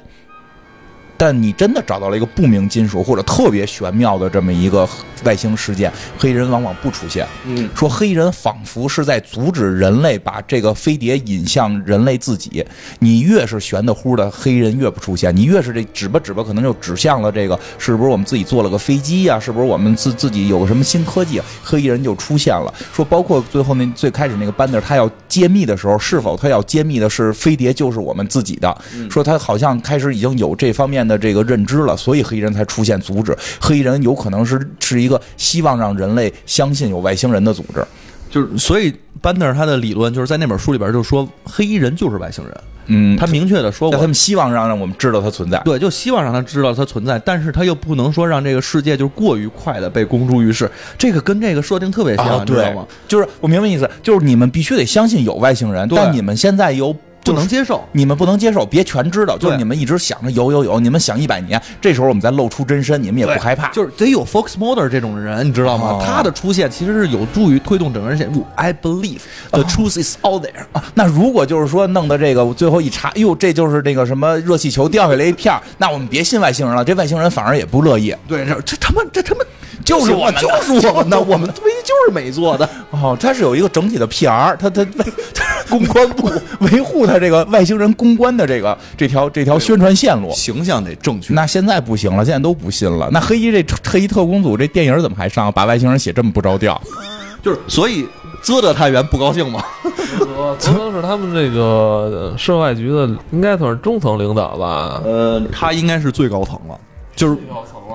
但你真的找到了一个不明金属或者特别玄妙的这么一个外星事件，黑人往往不出现。嗯，说黑人仿佛是在阻止人类把这个飞碟引向人类自己。你越是玄的乎的黑人越不出现，你越是这指吧指吧，可能就指向了这个是不是我们自己做了个飞机呀？是不是我们自自己有个什么新科技？黑衣人就出现了。说包括最后那最开始那个班德他要揭秘的时候，是否他要揭秘的是飞碟就是我们自己的？说他好像开始已经有这方面。的这个认知了，所以黑衣人才出现阻止。黑衣人有可能是是一个希望让人类相信有外星人的组织。就是所以班德尔他的理论就是在那本书里边就说黑衣人就是外星人，嗯，他明确的说过，他们希望让让我们知道它存在，对，就希望让他知道它存在，但是他又不能说让这个世界就过于快的被公诸于世，这个跟这个设定特别像，啊，对你知道吗？，就是我明白意思，就是你们必须得相信有外星人，但你们现在又不能接受。你们不能接受，别全知道，就是你们一直想着有有有，你们想一百年，这时候我们再露出真身，你们也不害怕。就是得有 Fox Mulder 这种人，你知道吗？哦他的出现其实是有助于推动整个人线。I believe the truth is out there。啊，那如果就是说弄的这个最后一查，哟，这就是那个什么热气球掉下来一片儿那我们别信外星人了，这外星人反而也不乐意。对，这这他妈这他妈就是我们就是我们的，我们飞机就是美做的。哦，它是有一个整体的 PR，它它公关部 维护它这个外星人公关的这个这条这条宣传线路。形象得正确。那现在不行了，现在都不信了。那黑衣这黑衣特工组这电影怎么还上？把外星人写这么不着调？就是所以泽德探员不高兴吗。泽泽是他们这个呃涉外局的，应该算是中层领导吧？呃，他应该是最高层了，就是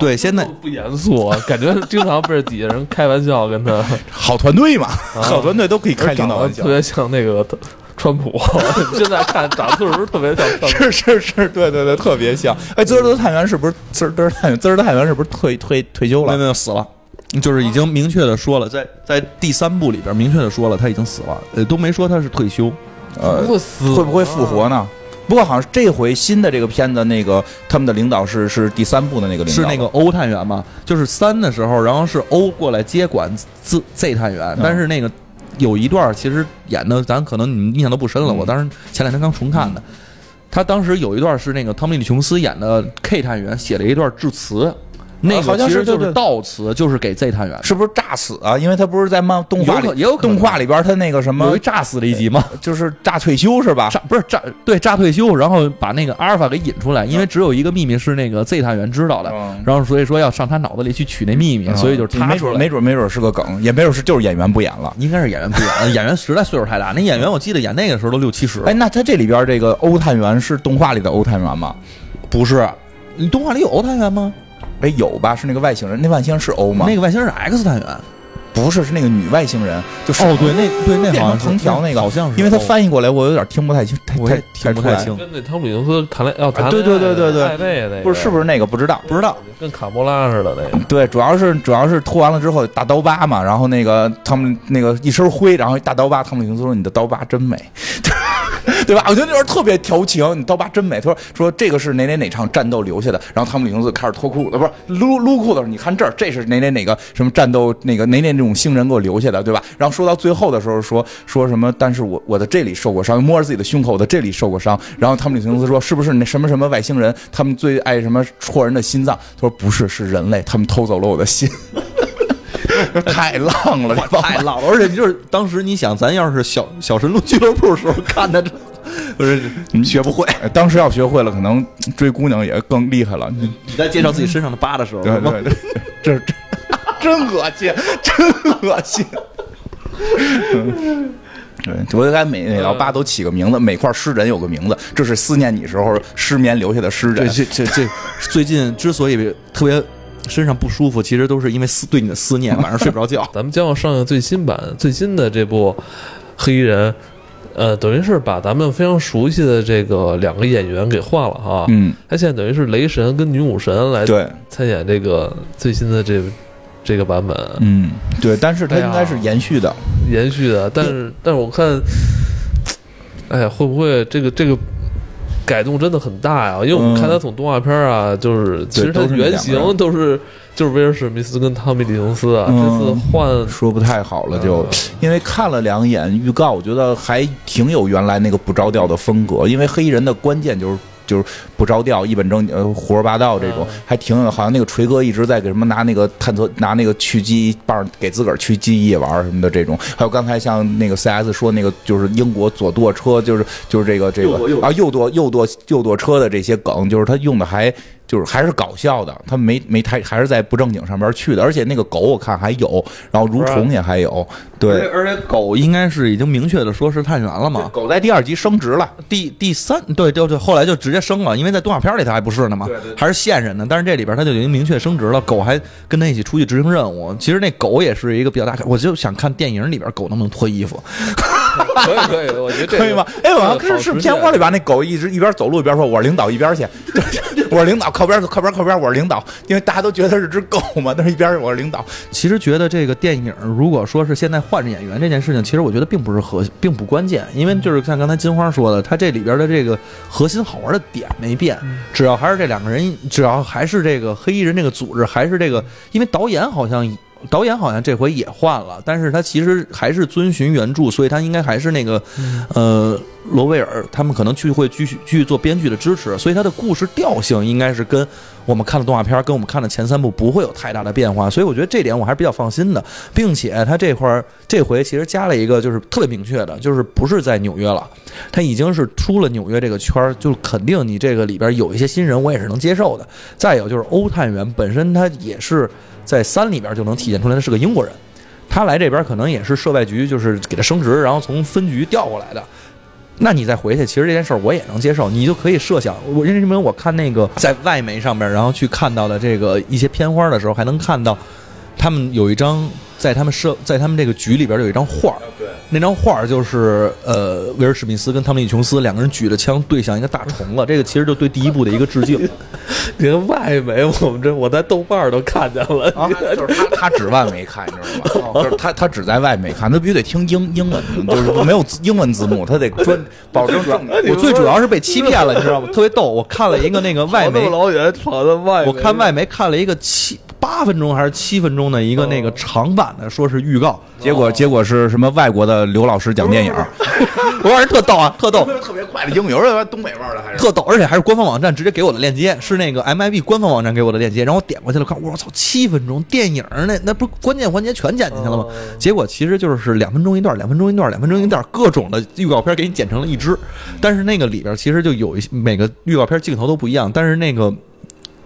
对 现在不严肃，啊感觉经常被底下人开玩笑，跟他 好团队嘛，好团队都可以开领导玩笑特。别像那个川普。现在看长得是不是特别像川普？是是是，对对对，特别像。哎，滋儿的探员是不是滋儿德探员？滋儿的探员是不是退退退休了？没有没有死了。就是已经明确的说了，在在第三部里边明确的说了他已经死了，呃，都没说他是退休。会死，会不会复活？呢？不过好像是这回新的这个片子，那个他们的领导是是第三部的那个领导，是那个欧探员嘛？就是三的时候，然后是欧过来接管 Z Z 探员，但是那个有一段其实演的，咱可能你们印象都不深了。嗯我当时前两天刚重看的，他当时有一段是那个汤米·李琼斯演的 K 探员写了一段致辞，那好像个其实就是悼词，就是给 Z 探员。是不是炸死啊？因为他不是在漫动画里也有动画里边他那个什么有一炸死的一集吗？就是炸退休是吧？炸不是炸对炸退休，然后把那个阿尔法给引出来，因为只有一个秘密是那个 Z 探员知道的，嗯然后所以说要上他脑子里去取那秘密，所以就是他。没准没准没准是个梗，也没准是就是演员不演了。应该是演员不演了，演员实在岁数太大。那演员我记得演那个时候都六七十了。哎，那他这里边这个欧探员是动画里的欧探员吗？不是，你动画里有欧探员吗？哎，有吧？是那个外星人，那外星人是欧吗？那个外星人是 X 探员。不是，是那个女外星人，就是哦，对，那对那变成好像是藤条那个，好像是，因为他哦翻译过来，我有点听不太清，太太听不太清。跟那汤姆·李琼斯谈恋要谈啊对对对对对不是是不是那个不知道，不知道，跟卡波拉似的那个？对，主要是主要是脱完了之后大刀疤嘛，然后那个他们那个一身灰，然后一大刀疤，汤姆·李琼斯说你的刀疤真美，对吧？我觉得那段特别调情，你刀疤真美。他说说这个是哪哪哪场战斗留下的，然后汤姆·李琼斯开始脱裤子，不是撸撸裤子，你看这儿，这是哪哪哪个什么战斗那个哪哪那种星人给我留下的，对吧？然后说到最后的时候说说什么，但是我我的这里受过伤，摸着自己的胸口，的这里受过伤。然后汤姆·李琼斯说是不是那什么什么外星人，他们最爱什么戳人的心脏？他说不是，是人类，他们偷走了我的心。太浪了，太浪了，而且就是当时你想，咱要是小小神龙俱乐部时候看的，这 不是你学不会。当时要学会了，可能追姑娘也更厉害了。你你在介绍自己身上的疤的时候，对对对，这这真恶心，真恶心。对，我应该每每道疤都起个名字，每块湿疹有个名字，这是思念你时候失眠留下的湿疹这。这这这，最近之所以特别身上不舒服，其实都是因为思对你的思念，晚上睡不着觉。咱们将要上映最新版最新的这部《黑衣人》，呃，等于是把咱们非常熟悉的这个两个演员给换了哈。嗯，他现在等于是雷神跟女武神来对，参演这个最新的这这个版本，嗯，对，但是它应该是延续的。延续的。但是，但是我看，哎呀，会不会这个这个改动真的很大呀？因为我们嗯看他从动画片啊，就是其实他原型都是就是威尔史密斯跟汤米李琼斯啊，嗯这次换说不太好了就，嗯因为看了两眼预告，我觉得还挺有原来那个不着调的风格。因为黑衣人的关键就是就是不着调、一本正经、呃胡说八道这种，嗯还挺有。好像那个锤哥一直在给什么拿那个探测拿那个去记忆棒给自个儿狙击夜玩什么的这种。还有刚才像那个 CS 说那个就是英国左舵车，就是就是这个这个啊右舵右舵右舵车的这些梗，就是他用的还。就是还是搞笑的，他没没太还是在不正经上边去的，而且那个狗我看还有，然后蠕虫也还有，对，而且狗应该是已经明确的说是探员了嘛。狗在第二集升职了，第第三对对对，后来就直接升了，因为为在动画片里他还不是呢嘛，还是线人呢。但是这里边他就已经明确升职了，狗还跟他一起出去执行任务。其实那狗也是一个比较大，我就想看电影里边狗能不能脱衣服。可以可以，我觉得可以吗？哎，我是是片花里边那狗一直一边走路一边说：“我是领导，一边去。”我是领导，靠边靠边靠边，我是领导。因为大家都觉得是只狗嘛，但是一边我是领导。其实觉得这个电影如果说是现在换着演员这件事情，其实我觉得并不是核，并不关键，因为就是像刚才金花说的，他这里边的这个核心好玩的点没变，只要还是这两个人，只要还是这个黑衣人这个组织，还是这个，因为导演好像。导演好像这回也换了，但是他其实还是遵循原著，所以他应该还是那个，呃，罗威尔他们可能去会继续继续做编剧的支持，所以他的故事调性应该是跟我们看的动画片跟我们看的前三部不会有太大的变化，所以我觉得这点我还是比较放心的，并且他这块儿这回其实加了一个就是特别明确的，就是不是在纽约了，他已经是出了纽约这个圈儿，就肯定你这个里边有一些新人我也是能接受的。再有就是欧探员本身他也是。在三里边就能体现出来，他是个英国人，他来这边可能也是涉外局，就是给他升职，然后从分局调过来的。那你再回去，其实这件事儿我也能接受，你就可以设想，我因为我看那个在外媒上面，然后去看到的这个一些片花的时候，还能看到他们有一张。在他们社，在他们这个局里边有一张画对，那张画就是呃，威尔史密斯跟汤米·琼斯两个人举着枪对向一个大虫子，这个其实就对第一部的一个致敬。你看外媒，我们这我在豆瓣都看见了，就是他他只外媒看，你知道吗？就是他他只在外媒看，他必须得听英英文，就是没有英文字幕，他得专 保证正。我最主要是被欺骗了，你知道吗？特别逗，我看了一个那个外媒，老远跑到外，我看外媒看了一个七。八分钟还是七分钟的一个那个长版的，说是预告，结果结果是什么外国的刘老师讲电影，我说人特逗啊，特逗，特别快的英语，有东北味儿的还是。特逗，而且还是官方网站直接给我的链接，是那个 MIB 官方网站给我的链接，然后我点过去了看，我操，七分钟电影那那不关键环节全剪进去了吗？结果其实就是两分钟一段，两分钟一段，两分钟一段，各种的预告片给你剪成了一支，但是那个里边其实就有一些每个预告片镜头都不一样，但是那个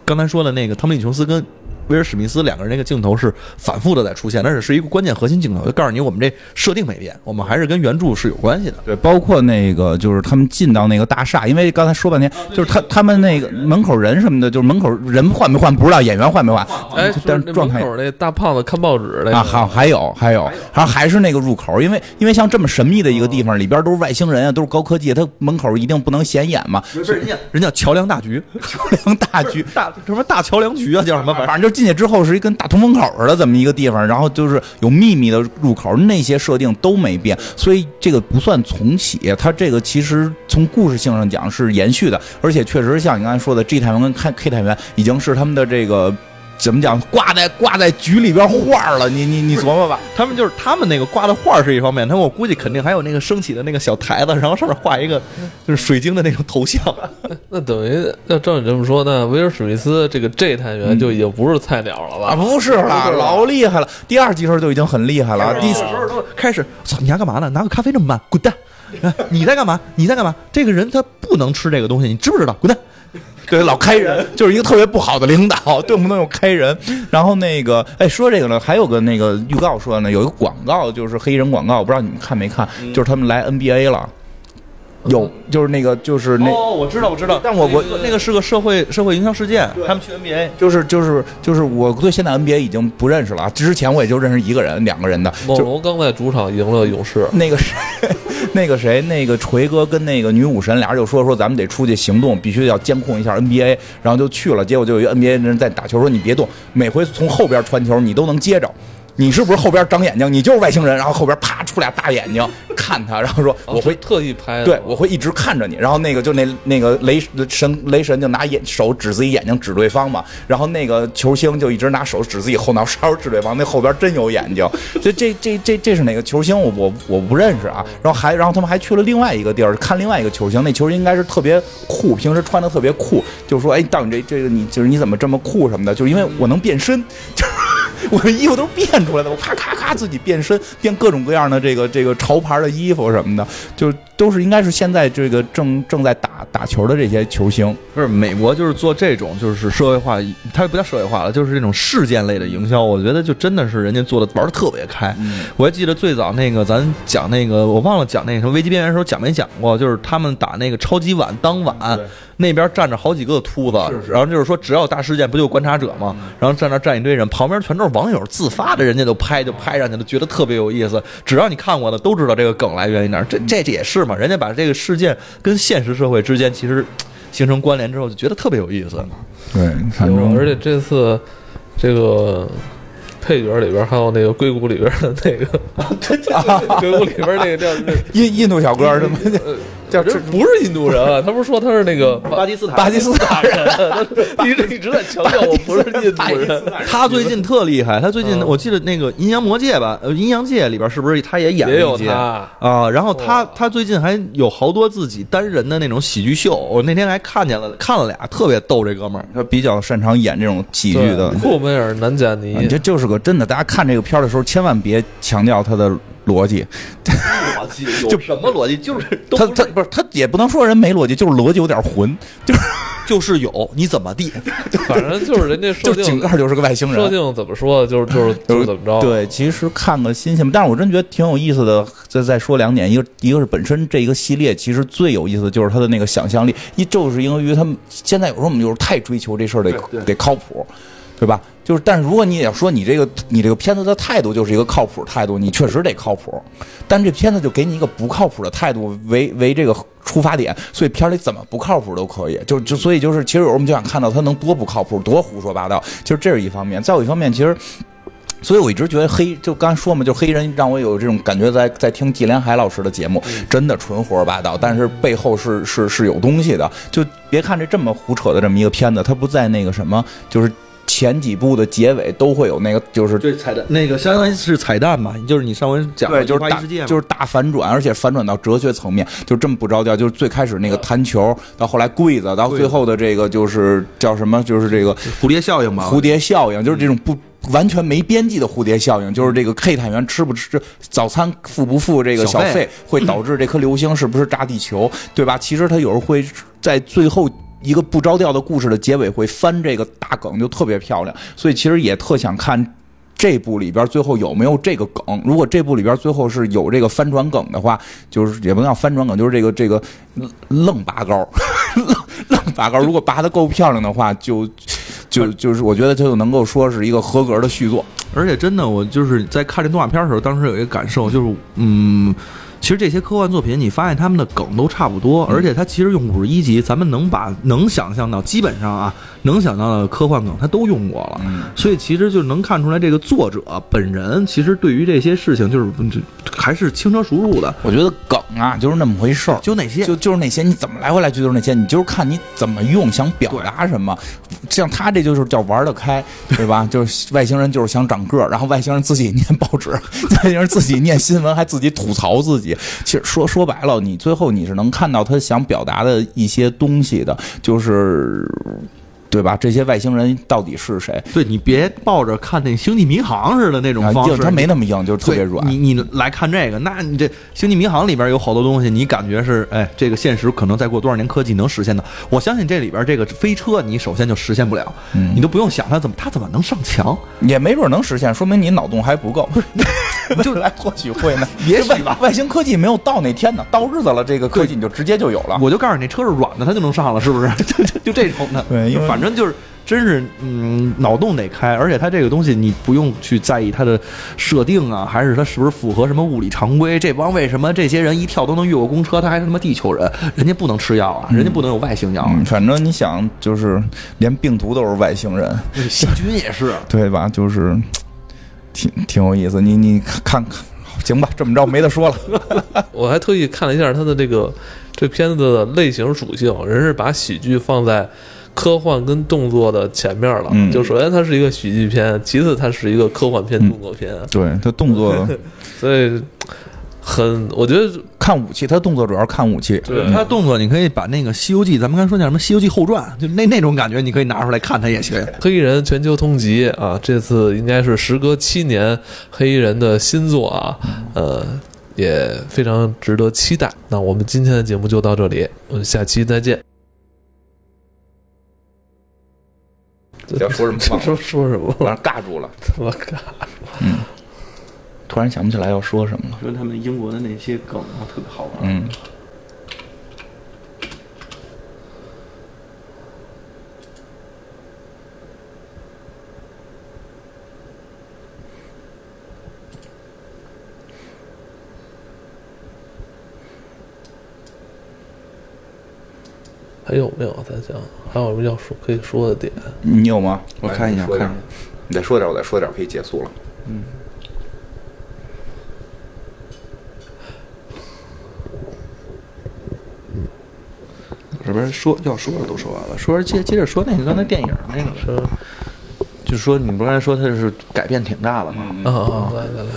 刚才说的那个汤姆·琼斯跟。威尔史密斯两个人那个镜头是反复的在出现，但是是一个关键核心镜头，就告诉你我们这设定没变，我们还是跟原著是有关系的。对，包括那个就是他们进到那个大厦，因为刚才说半天，就是他他们那个门口人什么的，就是门口人换没换不知道，演员换没换。哎，但是状态那大胖子看报纸的啊，好还有还有，还还是那个入口，因为因为像这么神秘的一个地方，里边都是外星人啊，都是高科技，他门口一定不能显眼嘛。不是人家人家桥梁大局，桥梁大局大什么大桥梁局啊，叫什么？反正就进去之后是一跟。大通风口似的这么一个地方，然后就是有秘密的入口，那些设定都没变，所以这个不算重启。它这个其实从故事性上讲是延续的，而且确实像你刚才说的，G 探员跟 K K 探员已经是他们的这个。怎么讲？挂在挂在局里边画了，你你你琢磨吧。他们就是他们那个挂的画是一方面，他们我估计肯定还有那个升起的那个小台子，然后上面画一个就是水晶的那种头像。那等于要照你这么说，那威尔史密斯这个 J 探员就已经不是菜鸟了吧？啊，不是了，老厉害了。第二集时候就已经很厉害了。第四时候都开始，操，你还干嘛呢？拿个咖啡这么慢，滚蛋！你在干嘛？你在干嘛？这个人他不能吃这个东西，你知不知道？滚蛋！对，老开人就是一个特别不好的领导，动不动又开人。然后那个，哎，说这个呢，还有个那个预告说呢，有一个广告，就是黑人广告，我不知道你们看没看？就是他们来 NBA 了。有，就是那个，就是那哦，我知道，我知道，但我我那个是个社会社会营销事件，他们去 NBA，就是就是就是，我对现在 NBA 已经不认识了。之前我也就认识一个人，两个人的。猛龙刚在主场赢了勇士。那个谁，那个谁，那个锤哥跟那个女武神俩人就说说，咱们得出去行动，必须要监控一下 NBA，然后就去了。结果就有一 NBA 人在打球，说你别动，每回从后边传球你都能接着。你是不是后边长眼睛？你就是外星人。然后后边啪出俩大眼睛看他，然后说我会特意拍，对我会一直看着你。然后那个就那那个雷神雷神就拿眼手指自己眼睛指对方嘛。然后那个球星就一直拿手指自己后脑勺指对方。那后边真有眼睛。这这这这这是哪个球星？我我我不认识啊。然后还然后他们还去了另外一个地儿看另外一个球星。那球星应该是特别酷，平时穿的特别酷。就说哎，到你这这个你就是你怎么这么酷什么的？就是因为我能变身。就我的衣服都变出来的，我咔咔咔自己变身，变各种各样的这个这个潮牌的衣服什么的，就都是应该是现在这个正正在打打球的这些球星。不是美国就是做这种就是社会化，它不叫社会化了，就是这种事件类的营销。我觉得就真的是人家做的玩的特别开。我还记得最早那个咱讲那个，我忘了讲那个什么危机边缘的时候讲没讲过，就是他们打那个超级碗当晚。那边站着好几个秃子，然后就是说只要有大事件不就有观察者吗？然后站那站一堆人，旁边全都是网友自发的，人家就拍就拍上去了，觉得特别有意思。只要你看过的都知道这个梗来源于哪儿，这这也是嘛？人家把这个事件跟现实社会之间其实形成关联之后，就觉得特别有意思。对，反正而且这次这个。配角里边还有那个硅谷里边的那个，硅谷里边那个叫印印度小哥是吗？叫这不是印度人，他不是说他是那个巴基斯坦巴基斯坦人，一直一直在强调我不是印度人。他最近特厉害，他最近我记得那个《阴阳魔界》吧，呃，《阴阳界》里边是不是他也演也有他啊？然后他他最近还有好多自己单人的那种喜剧秀，我那天还看见了，看了俩，特别逗。这哥们儿他比较擅长演这种喜剧的。库梅尔南加尼，这就是个真的。大家看这个片的时候，千万别强调它的。逻辑，逻辑就什么逻辑？就是他他不是他也不能说人没逻辑，就是逻辑有点混，就是 就是有你怎么地，反正就是人家就井盖就是个外星人，设定怎么说就是就是就是怎么着？对，其实看个新鲜，但是我真觉得挺有意思的。再再说两点，一个一个是本身这一个系列其实最有意思的就是他的那个想象力，一就是因为他们现在有时候我们就是太追求这事儿得得靠谱。对吧？就是，但是如果你也说你这个你这个片子的态度就是一个靠谱态度，你确实得靠谱。但这片子就给你一个不靠谱的态度为为这个出发点，所以片里怎么不靠谱都可以。就就所以就是，其实有时候我们就想看到他能多不靠谱，多胡说八道。其实这是一方面。再有一方面，其实，所以我一直觉得黑就刚才说嘛，就黑人让我有这种感觉，在在听纪连海老师的节目，真的纯胡说八道，但是背后是是是有东西的。就别看这这么胡扯的这么一个片子，他不在那个什么，就是。前几部的结尾都会有那个，就是对彩蛋，那个相当于是彩蛋嘛，就是你上回讲对，就是大就是大反转，而且反转到哲学层面，就这么不着调。就是最开始那个弹球，到后来柜子，到最后的这个就是叫什么，就是这个蝴蝶效应吧？蝴蝶效应就是这种不完全没边际的蝴蝶效应，就是这个 K 探员吃不吃早餐，付不付这个小费，会导致这颗流星是不是炸地球，对吧？其实他有时候会在最后。一个不着调的故事的结尾会翻这个大梗，就特别漂亮。所以其实也特想看这部里边最后有没有这个梗。如果这部里边最后是有这个翻转梗的话，就是也不能叫翻转梗，就是这个这个愣拔高，愣愣拔高。如果拔的够漂亮的话，就就就是我觉得它就能够说是一个合格的续作。而且真的，我就是在看这动画片的时候，当时有一个感受，就是嗯。其实这些科幻作品，你发现他们的梗都差不多，而且他其实用五十一集，咱们能把能想象到，基本上啊，能想到的科幻梗，他都用过了。所以其实就能看出来，这个作者本人其实对于这些事情，就是还是轻车熟路的。我觉得梗啊，就是那么回事儿，就那些，就就是那些，你怎么来回来去就是那些，你就是看你怎么用，想表达什么。像他这就是叫玩得开，对吧？就是外星人就是想长个儿，然后外星人自己念报纸，外星人自己念新闻，还自己吐槽自己。其实说说白了，你最后你是能看到他想表达的一些东西的，就是。对吧？这些外星人到底是谁？对你别抱着看那《星际迷航》似的那种方式，他没那么硬，就是特别软。你你来看这个，那你这《星际迷航》里边有好多东西，你感觉是哎，这个现实可能再过多少年科技能实现的？我相信这里边这个飞车，你首先就实现不了，你都不用想它怎么它怎么能上墙，也没准能实现，说明你脑洞还不够。就 来或许会呢？别外外星科技没有到那天呢，到日子了，这个科技你就直接就有了。我就告诉你，车是软的，它就能上了，是不是？就 就这种的。对，因为反正就是，真是，嗯，脑洞得开，而且它这个东西你不用去在意它的设定啊，还是它是不是符合什么物理常规？这帮为什么这些人一跳都能越过公车？他还是他妈地球人？人家不能吃药啊，人家不能有外星药。反正你想，就是连病毒都是外星人，细菌也是，对吧？就是。挺挺有意思，你你看看，行吧，这么着没得说了。我还特意看了一下他的这个这片子的类型属性，人是把喜剧放在科幻跟动作的前面了。就首先它是一个喜剧片，其次它是一个科幻片、动作片。对，它动作，所以。很，我觉得看武器，它动作主要看武器。对，它动作你可以把那个《西游记》，咱们刚才说叫什么《西游记后传》，就那那种感觉，你可以拿出来看它也行。黑衣人全球通缉啊，这次应该是时隔七年黑衣人的新作啊，呃，也非常值得期待。那我们今天的节目就到这里，我们下期再见。要说什么？说说什么？完了，尬住了，我尬住。嗯。突然想不起来要说什么了。说他们英国的那些梗啊，特别好玩。嗯。还有没有？咱想还有什么要说可以说的点？你有吗？我看一下看一下你再说点，我再说点，可以结束了。嗯这边说要说的都说完了，说接接着说那个刚才电影那个，是就是说你不是刚才说它是改变挺大的嘛？嗯啊啊，来来来，